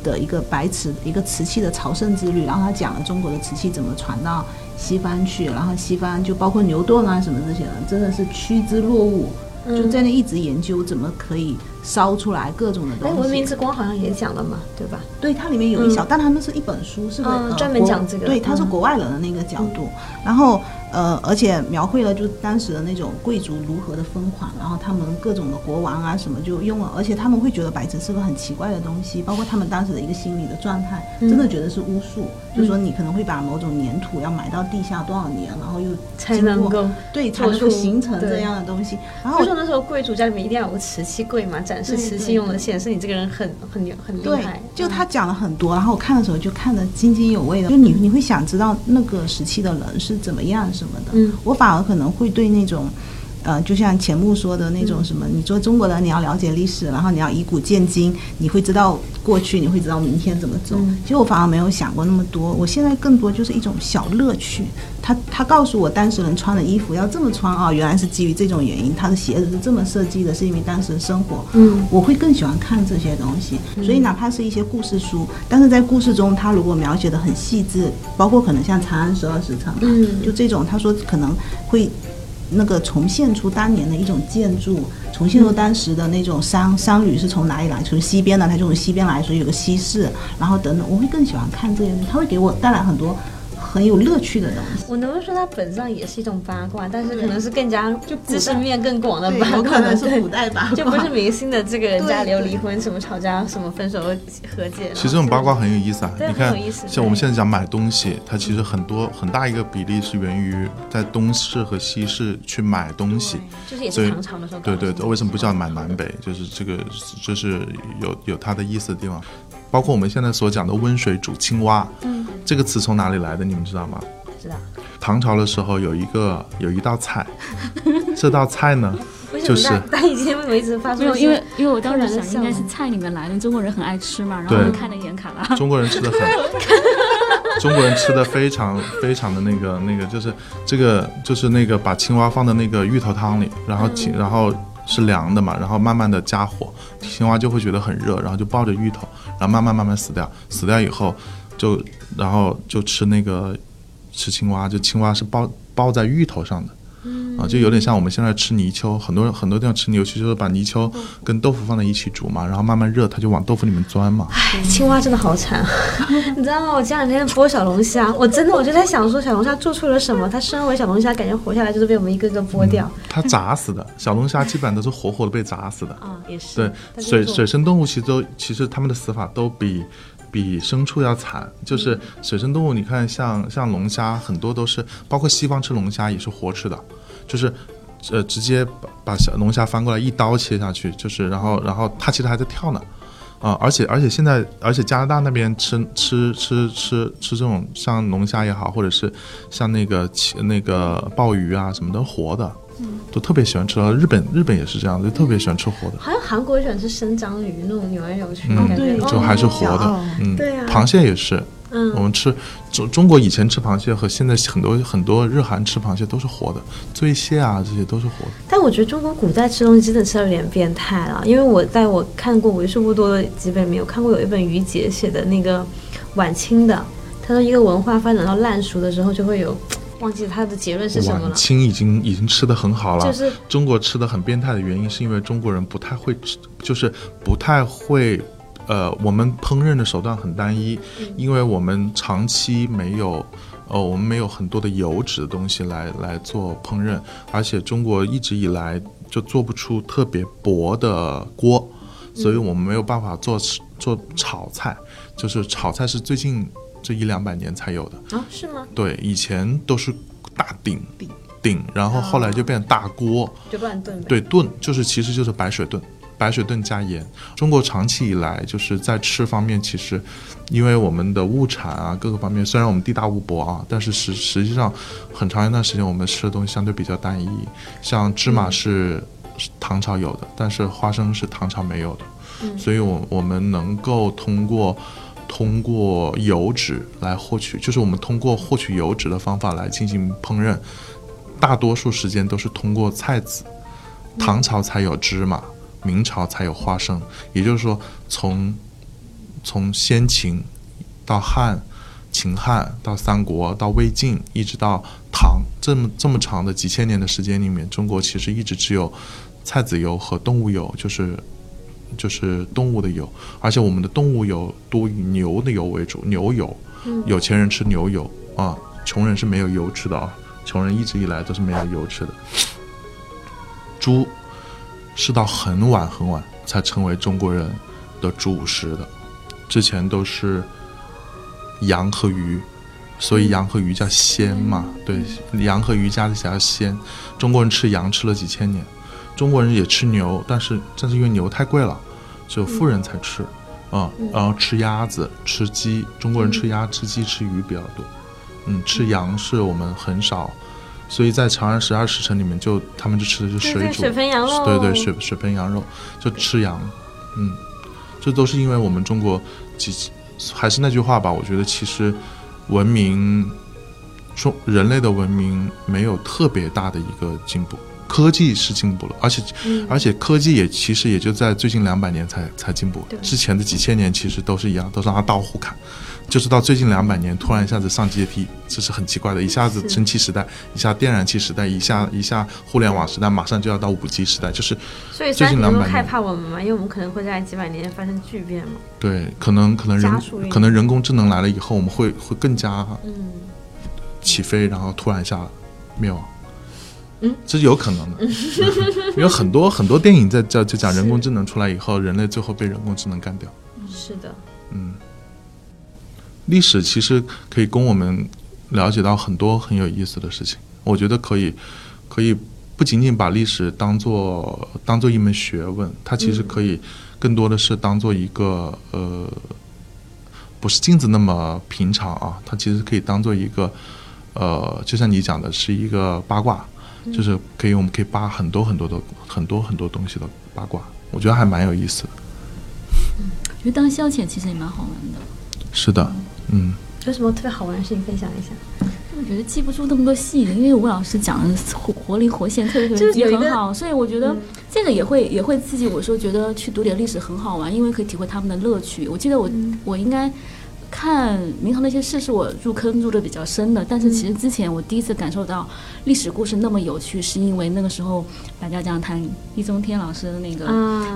Speaker 3: 的一个白瓷一个瓷器的朝圣之旅，然后他讲了中国的瓷器怎么传到西方去，然后西方就包括牛顿啊什么这些人，真的是趋之若鹜，
Speaker 1: 嗯。
Speaker 3: 就在那一直研究怎么可以烧出来各种的
Speaker 1: 哎，
Speaker 3: 东西。
Speaker 1: 哎文明之光好像也讲了嘛，对吧？
Speaker 3: 对，它里面有一小，但他们是一本书，是个、
Speaker 1: 专门讲这个。
Speaker 3: 对，它是
Speaker 1: 嗯。
Speaker 3: 国外人的那个角度，然后呃，而且描绘了就当时的那种贵族如何的疯狂，然后他们各种的国王啊什么就用了，而且他们会觉得白瓷是个很奇怪的东西，包括他们当时的一个心理的状态，
Speaker 1: 嗯。
Speaker 3: 真的觉得是巫术，就是说你可能会把某种粘土要埋到地下多少年，然后又
Speaker 1: 才能够
Speaker 3: 对才能够形成这样的东西，然后
Speaker 1: 就说那时候贵族家里面一定要有个瓷器柜嘛，展示
Speaker 3: 对
Speaker 1: 瓷器
Speaker 3: 对
Speaker 1: 用的，显示你这个人很很牛很厉
Speaker 3: 对
Speaker 1: 害。，
Speaker 3: 就
Speaker 1: 嗯
Speaker 3: 他讲了很多，然后我看的时候就看得津津有味的，就你你会想知道那个时期的人是怎么样什么的。
Speaker 1: 嗯
Speaker 3: 我反而可能会对那种。呃，就像钱穆说的那种什么，你做中国人，你要了解历史，然后你要以古鉴今，你会知道过去，你会知道明天怎么走。
Speaker 1: 嗯
Speaker 3: 其实我反而没有想过那么多，我现在更多就是一种小乐趣。他他告诉我当时人穿的衣服要这么穿啊，原来是基于这种原因，他的鞋子是这么设计的，是因为当时的生活。
Speaker 1: 嗯
Speaker 3: 我会更喜欢看这些东西，所以哪怕是一些故事书，但是在故事中，他如果描写的很细致，包括可能像《长安十二时辰》，
Speaker 1: 嗯
Speaker 3: 就这种，他说可能会那个重现出当年的一种建筑，重现出当时的那种商商旅是从哪里来，从西边的，它就从西边来，所以有个西市，然后等等，我会更喜欢看这些东西，他会给我带来很多很有乐趣的东西。
Speaker 1: 我能不能说它本质上也是一种八卦，但是可能是更加
Speaker 3: 就
Speaker 1: 知识面更广的
Speaker 3: 对，
Speaker 1: 八
Speaker 3: 有
Speaker 1: 卦，
Speaker 3: 可能是古代吧，
Speaker 1: 就不是明星的这个人家里有离婚，什么吵架，什么分手和解。
Speaker 4: 其实这种八卦很有意思啊！
Speaker 1: 对
Speaker 4: 你看
Speaker 1: 很有意思，
Speaker 4: 像我们现在讲买东西，它其实很多很大一个比例是源于在东市和西市去买东西。
Speaker 1: 就是也
Speaker 4: 所以
Speaker 1: 是唐朝的时候。
Speaker 4: 对对对，为什么不叫买南北？就是这个，就是有有它的意思的地方。包括我们现在所讲的温水煮青蛙，
Speaker 1: 嗯，
Speaker 4: 这个词从哪里来的？你们知道吗？
Speaker 1: 知道？
Speaker 4: 唐朝的时候有一个有一道菜，这道菜呢，就是
Speaker 1: 大大家今天为什么一直发出
Speaker 2: 没有，因为因为我当时想应该是菜里面来的，中国人很爱吃嘛，然后看了一眼卡拉。
Speaker 4: 中国人吃的很，中国人吃的非常非常的那个那个，就是这个就是那个把青蛙放在那个芋头汤里，然后青、然后是凉的嘛，然后慢慢的加火，青蛙就会觉得很热，然后就抱着芋头，然后慢慢慢慢死掉，死掉以后就然后就吃那个吃青蛙，就青蛙是包包在芋头上的。啊，就有点像我们现在吃泥鳅，很多人很多地方吃泥鳅就是把泥鳅跟豆腐放在一起煮嘛，然后慢慢热，它就往豆腐里面钻嘛。
Speaker 1: 唉，青蛙真的好惨，你知道吗？我前两天剥小龙虾，我真的我就在想说，小龙虾做错了什么？它身为小龙虾，感觉活下来就是被我们一个个剥掉。
Speaker 4: 它砸死的，小龙虾基本上都是活活的被砸死的。
Speaker 1: 啊，也是。
Speaker 4: 对，水水生动物其实都其实它们的死法都比比牲畜要惨。就是水生动物，你看像像龙虾，很多都是包括西方吃龙虾也是活吃的，就是呃直接把把小龙虾翻过来一刀切下去，就是然后然后它其实还在跳呢。啊，而且而且现在，而且加拿大那边吃吃吃吃吃这种像龙虾也好，或者是像那个那个鲍鱼啊什么的活的，都特别喜欢吃。日本日本也是这样，就特别喜欢吃活的。
Speaker 1: 好像韩国也喜欢吃生章鱼，那种扭来扭去，
Speaker 4: 嗯
Speaker 1: 感觉
Speaker 3: 对
Speaker 1: 哦
Speaker 4: 就还是活的
Speaker 3: 哦，
Speaker 4: 嗯，
Speaker 1: 对啊
Speaker 4: 螃蟹也是，
Speaker 1: 嗯
Speaker 4: 我们吃中中国以前吃螃蟹和现在很多很多日韩吃螃蟹都是活的，醉蟹啊这些都是活的。
Speaker 1: 但我觉得中国古代吃东西真的吃的有点变态了，因为我在我看过为数不多的几本里面，有看过有一本于杰写的那个晚清的，他说一个文化发展到烂熟的时候，就会有忘记他的结论是什么了，
Speaker 4: 晚清已经已经吃的很好了，
Speaker 1: 就是
Speaker 4: 中国吃的很变态的原因是因为中国人不太会吃，就是不太会。呃，我们烹饪的手段很单一，因为我们长期没有，呃，我们没有很多的油脂的东西来来做烹饪，而且中国一直以来就做不出特别薄的锅，所以我们没有办法做做炒菜，就是炒菜是最近这一两百年才有的。
Speaker 1: 啊是吗？
Speaker 4: 对，以前都是大鼎鼎，然后后来就变成大锅，
Speaker 1: 就乱炖呗。
Speaker 4: 对炖就是其实就是白水炖，白水炖加盐。中国长期以来就是在吃方面，其实因为我们的物产啊各个方面，虽然我们地大物博啊，但是实实际上很长一段时间我们吃的东西相对比较单一，像芝麻是是唐朝有的，但是花生是唐朝没有的，所以我我们能够通过。通过油脂来获取，就是我们通过获取油脂的方法来进行烹饪，大多数时间都是通过菜籽。唐朝才有芝麻，明朝才有花生，也就是说从从先秦到汉、秦汉到三国到魏晋，一直到唐，这么这么长的几千年的时间里面，中国其实一直只有菜籽油和动物油，就是就是动物的油，而且我们的动物油多以牛的油为主，牛油，有钱人吃牛油啊，穷人是没有油吃的啊，穷人一直以来都是没有油吃的。猪是到很晚很晚才成为中国人的主食的，之前都是羊和鱼，所以羊和鱼叫鲜嘛，对，羊和鱼加起来叫鲜。中国人吃羊吃了几千年，中国人也吃牛，但是但是因为牛太贵了，只有富人才吃，啊、然后吃鸭子、吃鸡，中国人吃鸭、吃鸡、吃鱼比较多，嗯，吃羊是我们很少。所以在《长安十二时辰》里面就，他们就吃的是水煮，
Speaker 1: 对对水盆羊肉。
Speaker 4: 对对水水盆羊肉，就吃羊，嗯，这都是因为我们中国几还是那句话吧，我觉得其实文明中人类的文明没有特别大的一个进步，科技是进步了，而且、而且科技也其实也就在最近两百年才才进步，之前的几千年其实都是一样，都是拿刀互砍。就是到最近两百年，突然一下子上阶梯，这是很奇怪的。一下子蒸汽时代，一下电燃气时代，一下一下互联网时代，马上就要到五 G 时代，就是
Speaker 1: 所以
Speaker 4: 最近
Speaker 1: 三体那么
Speaker 4: 200年
Speaker 1: 害怕我们嘛，因为我们可能会在几百年发生巨变嘛。
Speaker 4: 对，可能可能人可能人工智能来了以后，我们会会更加
Speaker 1: 嗯，
Speaker 4: 起飞，然后突然一下灭亡。
Speaker 1: 嗯，
Speaker 4: 这是有可能的，因为很多很多电影在叫就讲人工智能出来以后，人类最后被人工智能干掉。
Speaker 1: 是的，
Speaker 4: 嗯，历史其实可以供我们了解到很多很有意思的事情。我觉得可以，可以不仅仅把历史当做当做一门学问，它其实可以更多的是当做一个呃，不是镜子那么平常啊，它其实可以当做一个呃，就像你讲的，是一个八卦，就是可以我们可以扒很多很多的很多很多东西的八卦，我觉得还蛮有意思的。
Speaker 2: 我觉得当消遣其实也蛮好玩的。
Speaker 4: 是的，嗯。
Speaker 1: 有什么特别好玩的事情分享一下？
Speaker 2: 我觉得记不住那么多细节，因为吴老师讲的活活灵活现，特别特别记
Speaker 1: 就是有一个
Speaker 2: 得很好，所以我觉得
Speaker 1: 嗯
Speaker 2: 这个也会也会刺激我说觉得去读点历史很好玩，因为可以体会他们的乐趣。我记得我、我应该看明朝那些事是我入坑入的比较深的，但是其实之前我第一次感受到历史故事那么有趣，是因为那个时候百家讲坛易中天老师的那个，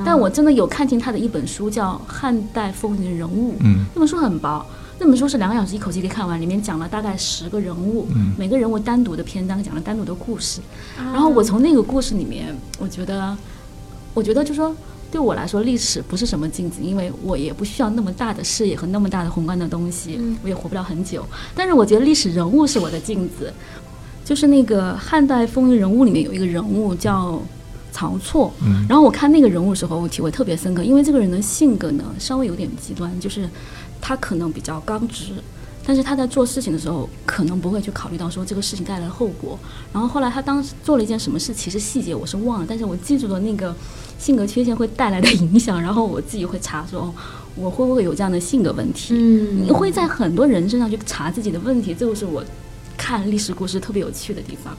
Speaker 2: 但我真的有看进他的一本书叫《汉代风云人物》，
Speaker 4: 嗯，
Speaker 2: 那本书很薄，那本书是两个小时一口气可以看完，里面讲了大概十个人物，每个人物单独的篇章讲了单独的故事，然后我从那个故事里面，我觉得，我觉得就说。对我来说，历史不是什么镜子，因为我也不需要那么大的视野和那么大的宏观的东西，我也活不了很久。但是我觉得历史人物是我的镜子，就是那个汉代风云人物里面有一个人物叫曹错，然后我看那个人物的时候，我体会特别深刻，因为这个人的性格呢稍微有点极端，就是他可能比较刚直。但是他在做事情的时候，可能不会去考虑到说这个事情带来的后果。然后后来他当时做了一件什么事，其实细节我是忘了，但是我记住了那个性格缺陷会带来的影响。然后我自己会查说哦，我会不会有这样的性格问题？嗯，你会在很多人身上去查自己的问题，这就是我看历史故事特别有趣的地方。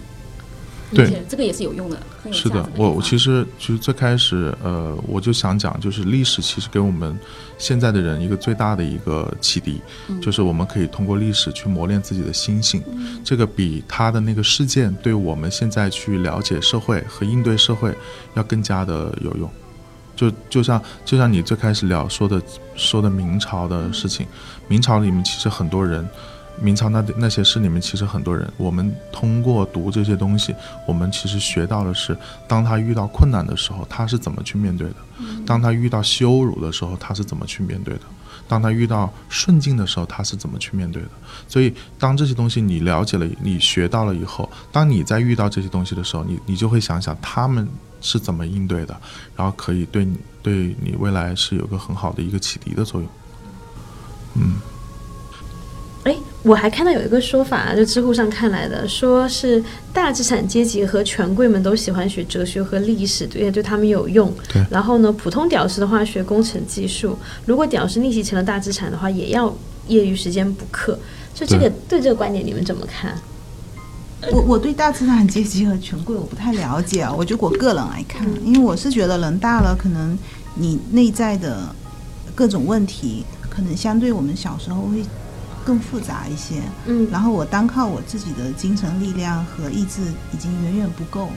Speaker 4: 对，
Speaker 2: 这个也是有用的。
Speaker 4: 是的，我我其实其实最开始呃，我就想讲，就是历史其实给我们现在的人一个最大的一个启迪，就是我们可以通过历史去磨练自己的心性。这个比他的那个事件对我们现在去了解社会和应对社会要更加的有用。就就像就像你最开始聊说的说的明朝的事情，明朝里面其实很多人。明朝那那些事里面，其实很多人，我们通过读这些东西，我们其实学到的是，当他遇到困难的时候，他是怎么去面对的；当他遇到羞辱的时候，他是怎么去面对的；当他遇到顺境的时候，他是怎么去面对的。所以，当这些东西你了解了，你学到了以后，当你在遇到这些东西的时候，你你就会想想他们是怎么应对的，然后可以对你对你未来是有个很好的一个启迪的作用。嗯。
Speaker 1: 哎，我还看到有一个说法，就知乎上看来的，说是大资产阶级和权贵们都喜欢学哲学和历史，对，对他们有用。
Speaker 4: 对。
Speaker 1: 然后呢，普通屌丝的话学工程技术，如果屌丝逆袭成了大资产的话，也要业余时间补课。就这个对这个观点，你们怎么看？
Speaker 3: 我我对大资产阶级和权贵我不太了解啊，我就我个人来看，因为我是觉得人大了，可能你内在的各种问题，可能相对我们小时候会。更复杂一些，
Speaker 1: 嗯，
Speaker 3: 然后我单靠我自己的精神力量和意志已经远远不够，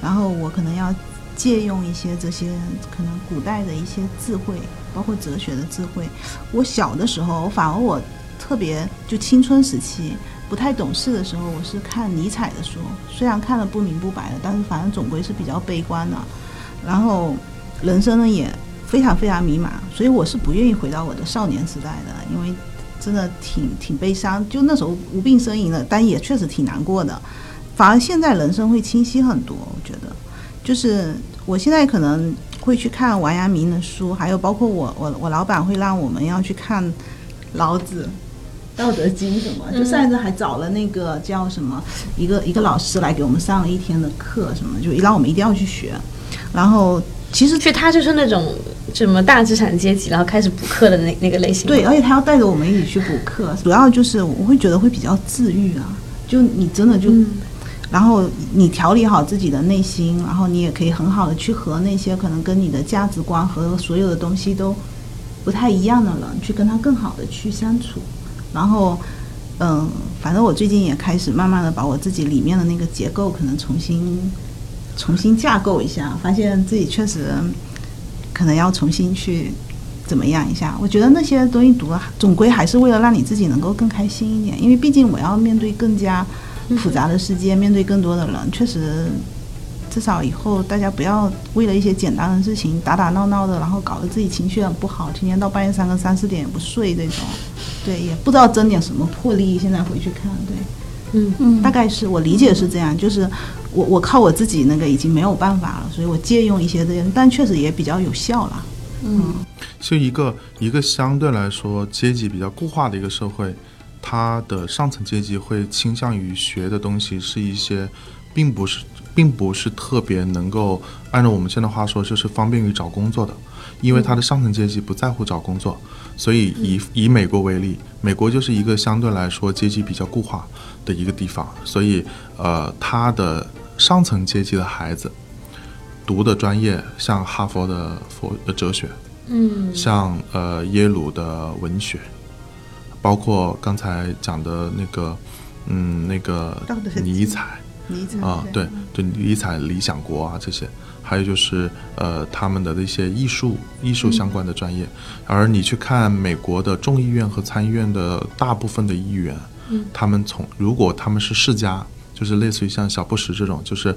Speaker 3: 然后我可能要借用一些这些可能古代的一些智慧，包括哲学的智慧。我小的时候，反而我特别就青春时期不太懂事的时候，我是看尼采的书，虽然看了不明不白的，但是反正总归是比较悲观的。然后人生呢也非常非常迷茫，所以我是不愿意回到我的少年时代的，因为。真的挺挺悲伤，就那时候无病呻吟的，但也确实挺难过的。反而现在人生会清晰很多，我觉得。就是我现在可能会去看王阳明的书，还有包括我我我老板会让我们要去看老子、道德经什么，就上一次还找了那个叫什么一个一个老师来给我们上了一天的课，什么就让我们一定要去学。然后其实，
Speaker 1: 去他就是那种。什么大资产阶级，然后开始补课的那那个类型。
Speaker 3: 对，而且他要带着我们一起去补课，主要就是我会觉得会比较治愈啊。就你真的就，然后你调理好自己的内心，然后你也可以很好的去和那些可能跟你的价值观和所有的东西都不太一样的人，去跟他更好的去相处。然后，嗯，反正我最近也开始慢慢的把我自己里面的那个结构可能重新重新架构一下，发现自己确实。可能要重新去怎么样一下？我觉得那些东西读了，总归还是为了让你自己能够更开心一点。因为毕竟我要面对更加复杂的世界，面对更多的人。确实，至少以后大家不要为了一些简单的事情打打闹闹的，然后搞得自己情绪很不好，天天到半夜三更三四点也不睡这种。对，也不知道争点什么破例。现在回去看，对。
Speaker 1: 嗯嗯，
Speaker 3: 大概是我理解是这样，就是我我靠我自己那个已经没有办法了，所以我借用一些这些，但确实也比较有效了。嗯，
Speaker 4: 就一个一个相对来说阶级比较固化的一个社会，它的上层阶级会倾向于学的东西是一些，并不是并不是特别能够按照我们现在话说就是方便于找工作的，因为它的上层阶级不在乎找工作。所以以以美国为例，美国就是一个相对来说阶级比较固化的一个地方，所以呃，他的上层阶级的孩子读的专业像哈佛的佛哲学，
Speaker 1: 嗯，
Speaker 4: 像呃耶鲁的文学，包括刚才讲的那个，嗯，那个尼采
Speaker 3: 尼采
Speaker 4: 啊，对对，尼采《理想国》啊这些，还有就是呃他们的一些艺术艺术相关的专业。而你去看美国的众议院和参议院的大部分的议员，
Speaker 1: 嗯
Speaker 4: 他们从如果他们是世家，就是类似于像小布什这种，就是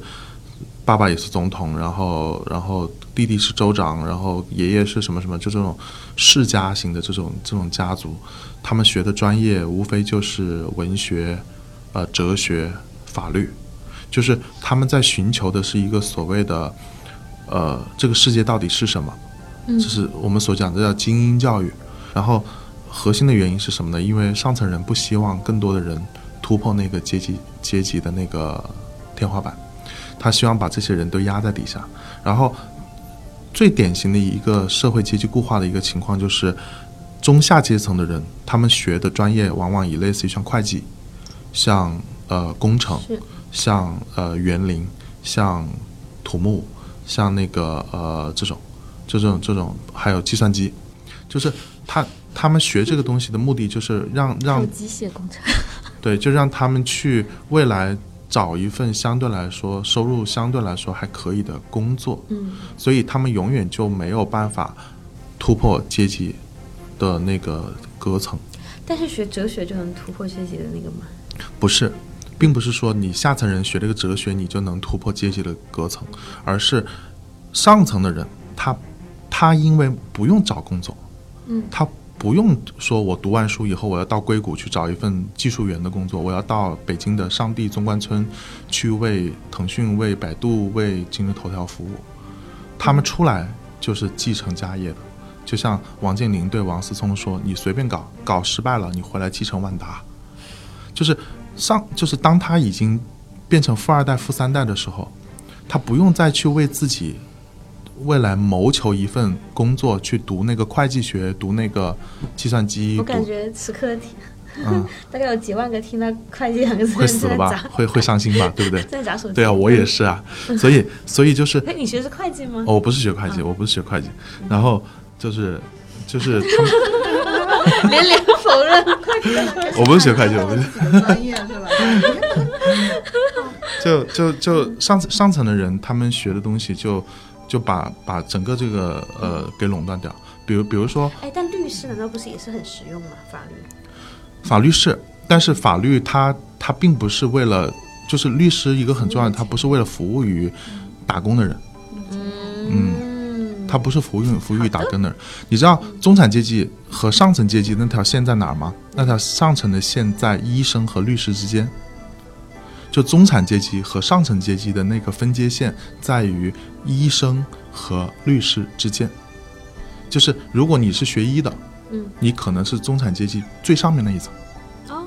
Speaker 4: 爸爸也是总统，然后然后弟弟是州长，然后爷爷是什么什么，就这种世家型的这种这种家族，他们学的专业无非就是文学、呃哲学、法律，就是他们在寻求的是一个所谓的呃这个世界到底是什么，
Speaker 1: 嗯
Speaker 4: 这是我们所讲的叫精英教育。然后核心的原因是什么呢？因为上层人不希望更多的人突破那个阶级阶级的那个天花板，他希望把这些人都压在底下。然后最典型的一个社会阶级固化的一个情况就是，中下阶层的人，他们学的专业往往以类似于像会计、像呃工程、像呃园林、像土木、像那个呃这种、就这种、这种，还有计算机，就是他他们学这个东西的目的就是让让
Speaker 2: 机械工程，
Speaker 4: 对，就让他们去未来找一份相对来说收入相对来说还可以的工作，
Speaker 1: 嗯
Speaker 4: 所以他们永远就没有办法突破阶级的那个隔层。
Speaker 1: 但是学哲学就能突破阶级的那个吗？
Speaker 4: 不是，并不是说你下层人学这个哲学你就能突破阶级的隔层，而是上层的人他他因为不用找工作，
Speaker 1: 嗯
Speaker 4: 他不用说我读完书以后我要到硅谷去找一份技术员的工作，我要到北京的上地中关村去为腾讯、为百度、为今日头条服务，他们出来就是继承家业的。就像王健林对王思聪说：“你随便搞，搞失败了，你回来继承万达。”就是上，就是当他已经变成富二代、富三代的时候，他不用再去为自己未来谋求一份工作，去读那个会计学，读那个计算机，
Speaker 1: 我感觉此刻听
Speaker 4: 嗯，
Speaker 1: 大概有几万个听到会计两个字
Speaker 4: 会死了吧？会会伤心吧？对不对？
Speaker 1: 在砸手机。
Speaker 4: 对啊，我也是啊，所以所以就是
Speaker 1: 哎，你学的是会计吗？
Speaker 4: 哦，我不是学会计，我不是学会计，然后就是就是
Speaker 1: 连连否认。
Speaker 4: 我不是学会计，我不是。
Speaker 3: 专业是吧？
Speaker 4: 就就就上上层的人，他们学的东西就就把把整个这个呃给垄断掉。比如比如说
Speaker 1: 哎，但律师难道不是也是很实用吗？法律？
Speaker 4: 法律是，但是法律它它并不是为了，就是律师一个很重要的，他不是为了服务于打工的人，
Speaker 1: 嗯，
Speaker 4: 他不是浮云浮云打根的人。你知道中产阶级和上层阶级那条线在哪儿吗？那条上层的线在医生和律师之间。就中产阶级和上层阶级的那个分界线在于医生和律师之间。就是如果你是学医的，
Speaker 1: 嗯，
Speaker 4: 你可能是中产阶级最上面那一层。
Speaker 1: 哦，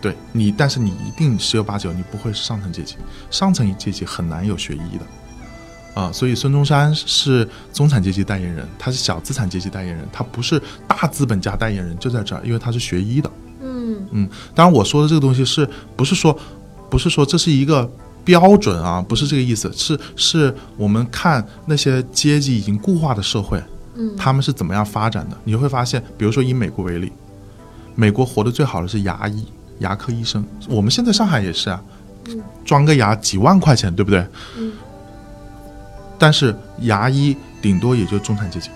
Speaker 4: 对你，但是你一定十有八九你不会是上层阶级，上层阶级很难有学医的，啊，所以孙中山是中产阶级代言人，他是小资产阶级代言人，他不是大资本家代言人，就在这儿，因为他是学医的。
Speaker 1: 嗯
Speaker 4: 嗯，当然我说的这个东西是不是说不是说这是一个标准啊？不是这个意思，是是我们看那些阶级已经固化的社会，
Speaker 1: 嗯，
Speaker 4: 他们是怎么样发展的？你会发现，比如说以美国为例，美国活得最好的是牙医、牙科医生。我们现在上海也是啊，装个牙几万块钱，对不对？
Speaker 1: 嗯。
Speaker 4: 但是牙医顶多也就中产阶级。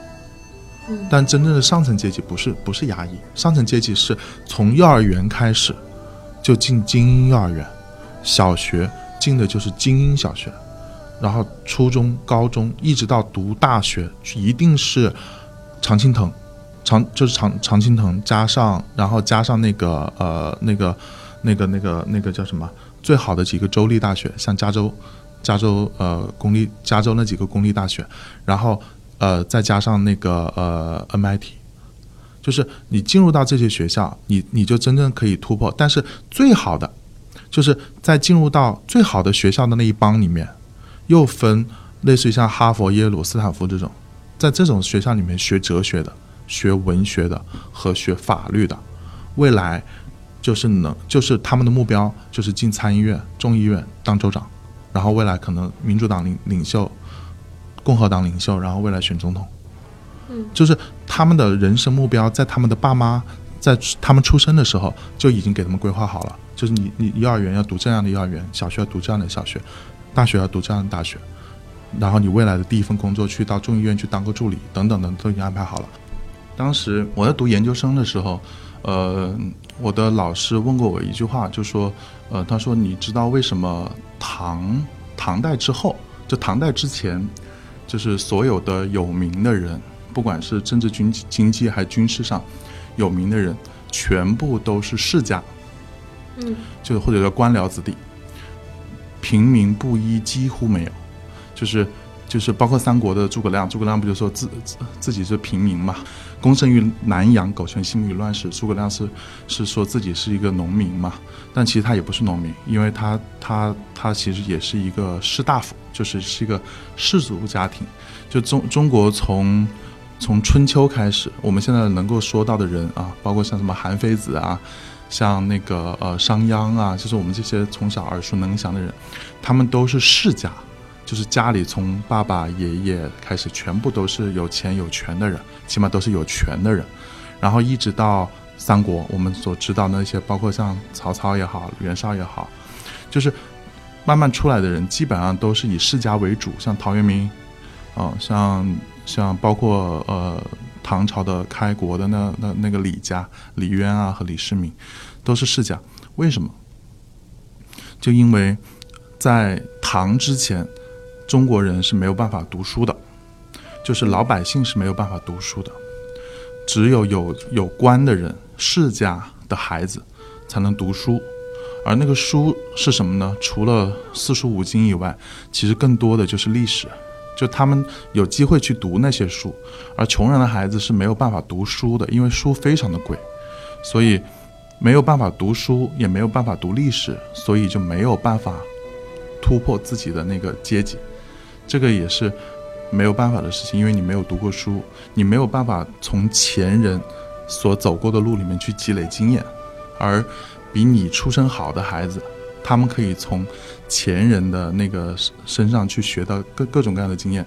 Speaker 1: 嗯。
Speaker 4: 但真正的上层阶级不是不是牙医，上层阶级是从幼儿园开始就进精英幼儿园，小学进的就是精英小学，然后初中、高中一直到读大学，一定是常青藤，常就是常常青藤加上，然后加上那个呃那个那个那个那个叫什么？最好的几个州立大学，像加州、加州呃公立加州那几个公立大学，然后呃再加上那个呃 MIT。就是你进入到这些学校，你你就真正可以突破。但是最好的，就是在进入到最好的学校的那一帮里面，又分类似于像哈佛、耶鲁、斯坦福这种，在这种学校里面学哲学的、学文学的和学法律的，未来就是能就是他们的目标就是进参议院、众议院当州长，然后未来可能民主党领领袖、共和党领袖，然后未来选总统。嗯就是他们的人生目标，在他们的爸妈在他们出生的时候就已经给他们规划好了，就是你你幼儿园要读这样的幼儿园，小学要读这样的小学，大学要读这样的大学，然后你未来的第一份工作去到众议院去当个助理等等等都已经安排好了。当时我在读研究生的时候，呃，我的老师问过我一句话，就说，呃，他说你知道为什么唐唐代之后，就唐代之前，就是所有的有名的人，不管是政治、军经济还是军事上有名的人，全部都是世家，
Speaker 1: 嗯，
Speaker 4: 就或者叫官僚子弟，平民布衣几乎没有，就是就是包括三国的诸葛亮，诸葛亮不就说自自自己是平民嘛？公生于南阳，苟全性命于乱世。诸葛亮是是说自己是一个农民嘛？但其实他也不是农民，因为他他他其实也是一个士大夫，就是是一个士族家庭。就中中国从从春秋开始，我们现在能够说到的人啊，包括像什么韩非子啊，像那个呃商鞅啊，就是我们这些从小耳熟能详的人，他们都是世家。就是家里从爸爸、爷爷开始，全部都是有钱有权的人，起码都是有权的人。然后一直到三国，我们所知道那些，包括像曹操也好、袁绍也好，就是慢慢出来的人，基本上都是以世家为主。像陶渊明，啊，像像包括呃唐朝的开国的那那那个李家，李渊啊和李世民，都是世家。为什么？就因为在唐之前。中国人是没有办法读书的，就是老百姓是没有办法读书的，只有有有官的人、世家的孩子才能读书。而那个书是什么呢？除了四书五经以外，其实更多的就是历史。就他们有机会去读那些书，而穷人的孩子是没有办法读书的，因为书非常的贵，所以没有办法读书，也没有办法读历史，所以就没有办法突破自己的那个阶级。这个也是没有办法的事情，因为你没有读过书，你没有办法从前人所走过的路里面去积累经验，而比你出身好的孩子，他们可以从前人的那个身上去学到各各种各样的经验，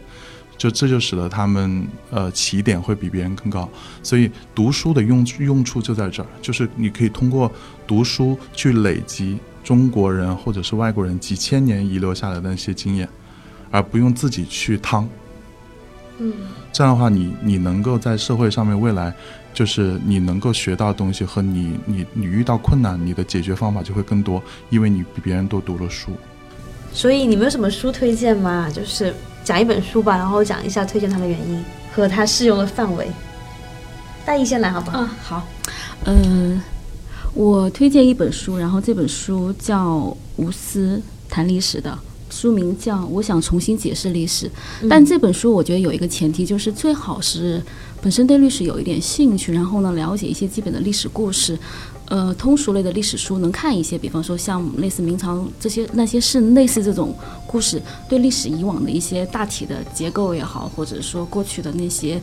Speaker 4: 就这就使得他们呃起点会比别人更高。所以读书的用用处就在这儿，就是你可以通过读书去累积中国人或者是外国人几千年遗留下来的那些经验。而不用自己去趟，
Speaker 1: 嗯，
Speaker 4: 这样的话，你你能够在社会上面未来，就是你能够学到东西和你你你遇到困难，你的解决方法就会更多，因为你比别人都读了书。
Speaker 1: 所以你们有什么书推荐吗？就是讲一本书吧，然后讲一下推荐它的原因和它适用的范围。大一先来好不好？
Speaker 2: 啊，好，嗯，我推荐一本书，然后这本书叫《无私谈历史》的。书名叫《我想重新解释历史》，但这本书我觉得有一个前提，就是最好是本身对历史有一点兴趣，然后呢了解一些基本的历史故事，呃，通俗类的历史书能看一些，比方说像类似明朝这些那些是类似这种故事，对历史以往的一些大体的结构也好，或者说过去的那些。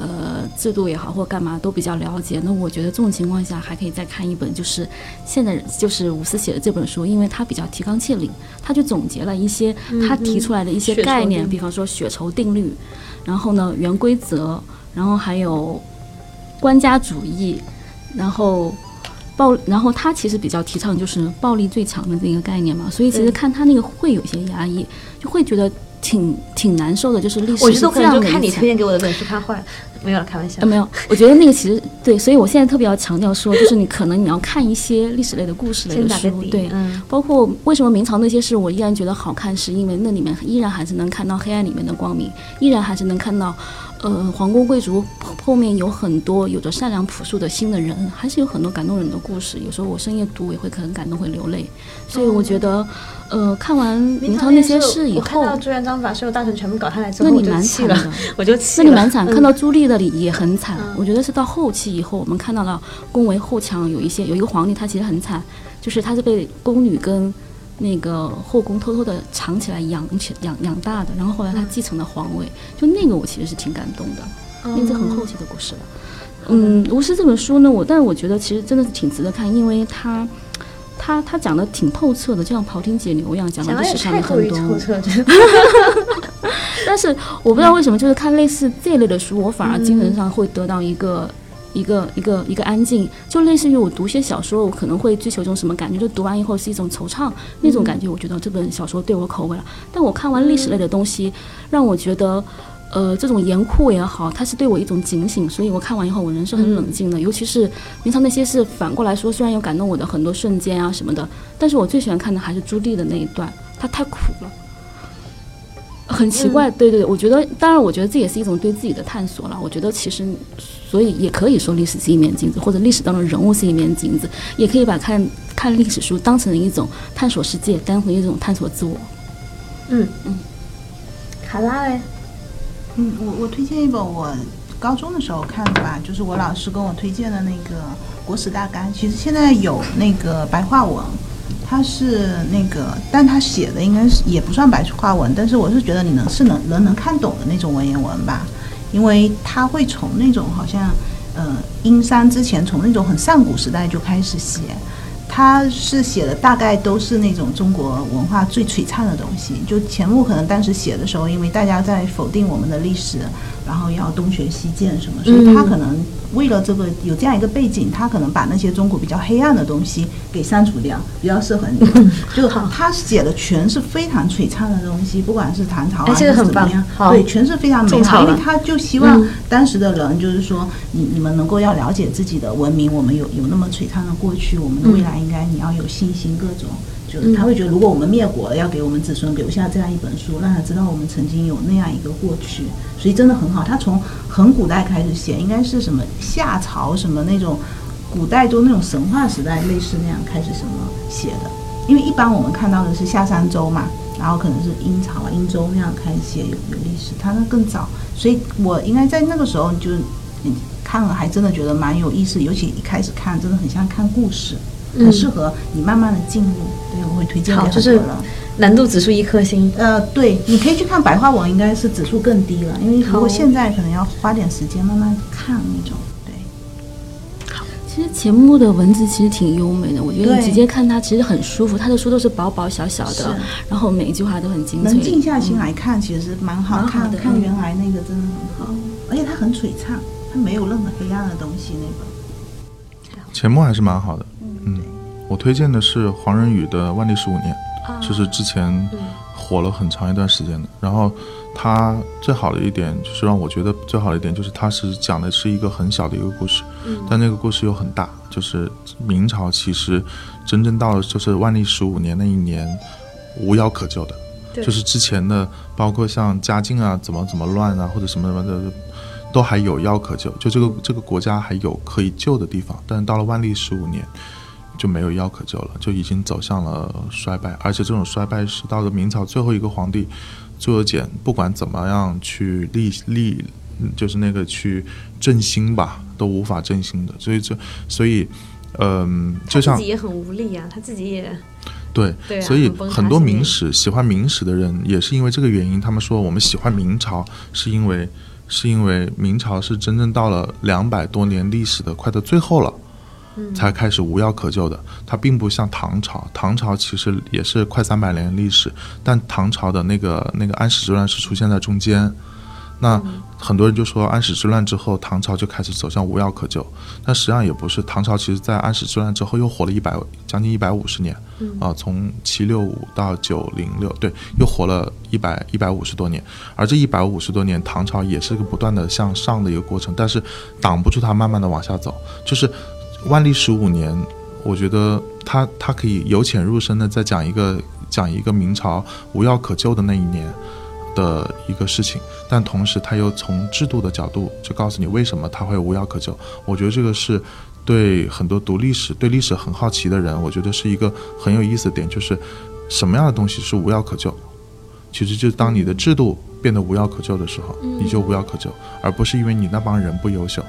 Speaker 2: 呃，制度也好，或干嘛都比较了解。那我觉得这种情况下，还可以再看一本，就是现在就是伍思写的这本书，因为他比较提纲挈领，他就总结了一些他提出来的一些概念，比方说血酬定律，然后呢原规则，然后还有官家主义，然后暴，然后他其实比较提倡就是暴力最强的这个概念嘛，所以其实看他那个会有些压抑，就会觉得。挺挺难受的，就是历史。
Speaker 1: 我觉得可能就看你推荐给我的本书看坏了，没有了，开玩笑。
Speaker 2: 没有，我觉得那个其实对，所以我现在特别要强调说，就是你可能你要看一些历史类的故事类的书，对，
Speaker 1: 嗯，
Speaker 2: 包括为什么明朝那些事我依然觉得好看，是因为那里面依然还是能看到黑暗里面的光明，依然还是能看到。呃，皇宫贵族后面有很多有着善良朴素的心的人，还是有很多感动人的故事。有时候我深夜读也会可能感动，会流泪。所以我觉得，呃，看完明朝那些事以后，
Speaker 1: 看到朱元璋把所有大臣全部搞下来之
Speaker 2: 后，那你蛮惨的，
Speaker 1: 我就气
Speaker 2: 了。那你蛮惨，看到朱棣的里也很惨。我觉得是到后期以后，我们看到了宫闱后墙有一些有一个皇帝，他其实很惨，就是他是被宫女跟。那个后宫偷偷的藏起来养起养养大的，然后后来他继承了皇位，就那个我其实是挺感动的，因为这很后期的故事了。嗯，《无师》这本书呢，我但是我觉得其实真的是挺值得看，因为他他他讲的挺透彻的，就像庖丁解牛一样，讲了历史上的很多。但是我不知道为什么，就是看类似这类的书，我反而精神上会得到一个一个一个一个安静，就类似于我读些小说，我可能会追求一种什么感觉，就读完以后是一种惆怅那种感觉。我觉得这本小说对我口味了。但我看完历史类的东西，让我觉得，呃，这种严酷也好，它是对我一种警醒。所以我看完以后，我人是很冷静的。尤其是平常那些是反过来说，虽然有感动我的很多瞬间啊什么的，但是我最喜欢看的还是朱棣的那一段，他太苦了。很奇怪，对对，我觉得，当然，我觉得这也是一种对自己的探索了。我觉得其实，所以也可以说历史是一面镜子，或者历史当中人物是一面镜子，也可以把看看历史书当成一种探索世界，当成一种探索自我。
Speaker 1: 嗯嗯，卡拉嘞，
Speaker 3: 嗯，我我推荐一本我高中的时候看的吧，就是我老师跟我推荐的那个《国史大纲》，其实现在有那个白话文。他是那个，但他写的应该是也不算白话文，但是我是觉得你能是能能能看懂的那种文言文吧，因为他会从那种好像，呃，殷商之前从那种很上古时代就开始写，他是写的大概都是那种中国文化最璀璨的东西。就钱穆可能当时写的时候，因为大家在否定我们的历史，然后要东学西渐什么，所以他可能。为了这个有这样一个背景，他可能把那些中国比较黑暗的东西给删除掉，比较适合你。就他写的全是非常璀璨的东西，不管是唐朝还是怎么样，对，全是非常美好。因为他就希望当时的人，就是说，你你们能够要了解自己的文明，我们有有那么璀璨的过去，我们的未来应该你要有信心，各种。就是他会觉得，如果我们灭国了，要给我们子孙留下这样一本书，让他知道我们曾经有那样一个过去，所以真的很好。他从很古代开始写，应该是什么夏朝什么那种古代都那种神话时代类似那样开始什么写的。因为一般我们看到的是夏商周嘛，然后可能是殷朝啊、殷周那样开始写有有历史，他那更早。所以我应该在那个时候就看了，还真的觉得蛮有意思，尤其一开始看，真的很像看故事。很适合你慢慢的进入，对我会推荐。
Speaker 1: 好，就是难度指数一颗星。
Speaker 3: 呃，对，你可以去看白话文，应该是指数更低了，因为如果现在可能要花点时间慢慢看那种。对。
Speaker 2: 好，其实钱穆的文字其实挺优美的，我觉得你直接看它其实很舒服。他的书都是薄薄小小的，然后每一句话都很精粹。
Speaker 3: 能静下心来看，其实蛮好看
Speaker 2: 的。
Speaker 3: 看原来那个真的很好，而且它很璀璨，它没有任何黑暗的东西。那个
Speaker 4: 钱穆还是蛮好的。嗯，我推荐的是黄仁宇的《万历十五年》，就是之前火了很长一段时间的。然后他最好的一点就是让我觉得最好的一点就是他是讲的是一个很小的一个故事，但那个故事又很大。就是明朝其实真正到了就是万历十五年那一年，无药可救的，就是之前的包括像嘉靖啊怎么怎么乱啊或者什么什么的，都还有药可救，就这个这个国家还有可以救的地方。但是到了万历十五年。就没有药可救了，就已经走向了衰败，而且这种衰败是到了明朝最后一个皇帝朱由检，不管怎么样去立立，就是那个去振兴吧，都无法振兴的。所以这，所以，嗯，就像
Speaker 1: 自己也很无力啊，他自己也
Speaker 4: 对，所以很多明史喜欢明史的人也是因为这个原因，他们说我们喜欢明朝，是因为是因为明朝是真正到了两百多年历史的快到最后了。才开始无药可救的，它并不像唐朝。唐朝其实也是快三百年历史，但唐朝的那个那个安史之乱是出现在中间。那很多人就说安史之乱之后，唐朝就开始走向无药可救。但实际上也不是，唐朝其实在安史之乱之后又活了一百将近一百五十年，啊，从七六五到九零六，对，又活了一百一百五十多年。而这一百五十多年，唐朝也是个不断的向上的一个过程，但是挡不住它慢慢的往下走，就是。万历十五年，我觉得他他可以由浅入深的再讲一个讲一个明朝无药可救的那一年的一个事情，但同时他又从制度的角度就告诉你为什么他会无药可救。我觉得这个是对很多读历史、对历史很好奇的人，我觉得是一个很有意思的点，就是什么样的东西是无药可救？其实就当你的制度变得无药可救的时候，你就无药可救，而不是因为你那帮人不优秀。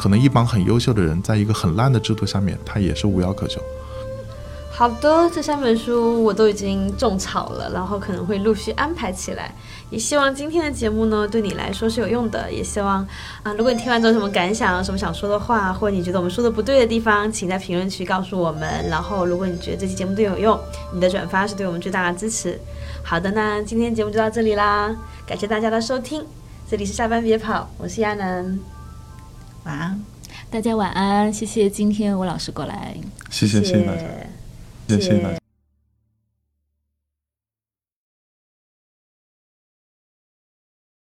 Speaker 4: 可能一帮很优秀的人，在一个很烂的制度下面，他也是无药可救。
Speaker 1: 好的，这三本书我都已经种草了，然后可能会陆续安排起来。也希望今天的节目呢，对你来说是有用的。也希望啊，如果你听完之后有什么感想，什么想说的话，或者你觉得我们说的不对的地方，请在评论区告诉我们。然后，如果你觉得这期节目对有用，你的转发是对我们最大的支持。好的，那今天节目就到这里啦，感谢大家的收听。这里是下班别跑，我是亚楠。
Speaker 3: 晚安，
Speaker 2: 大家晚安，谢谢今天吴老师过来，
Speaker 4: 谢谢谢谢大家，谢谢。大家。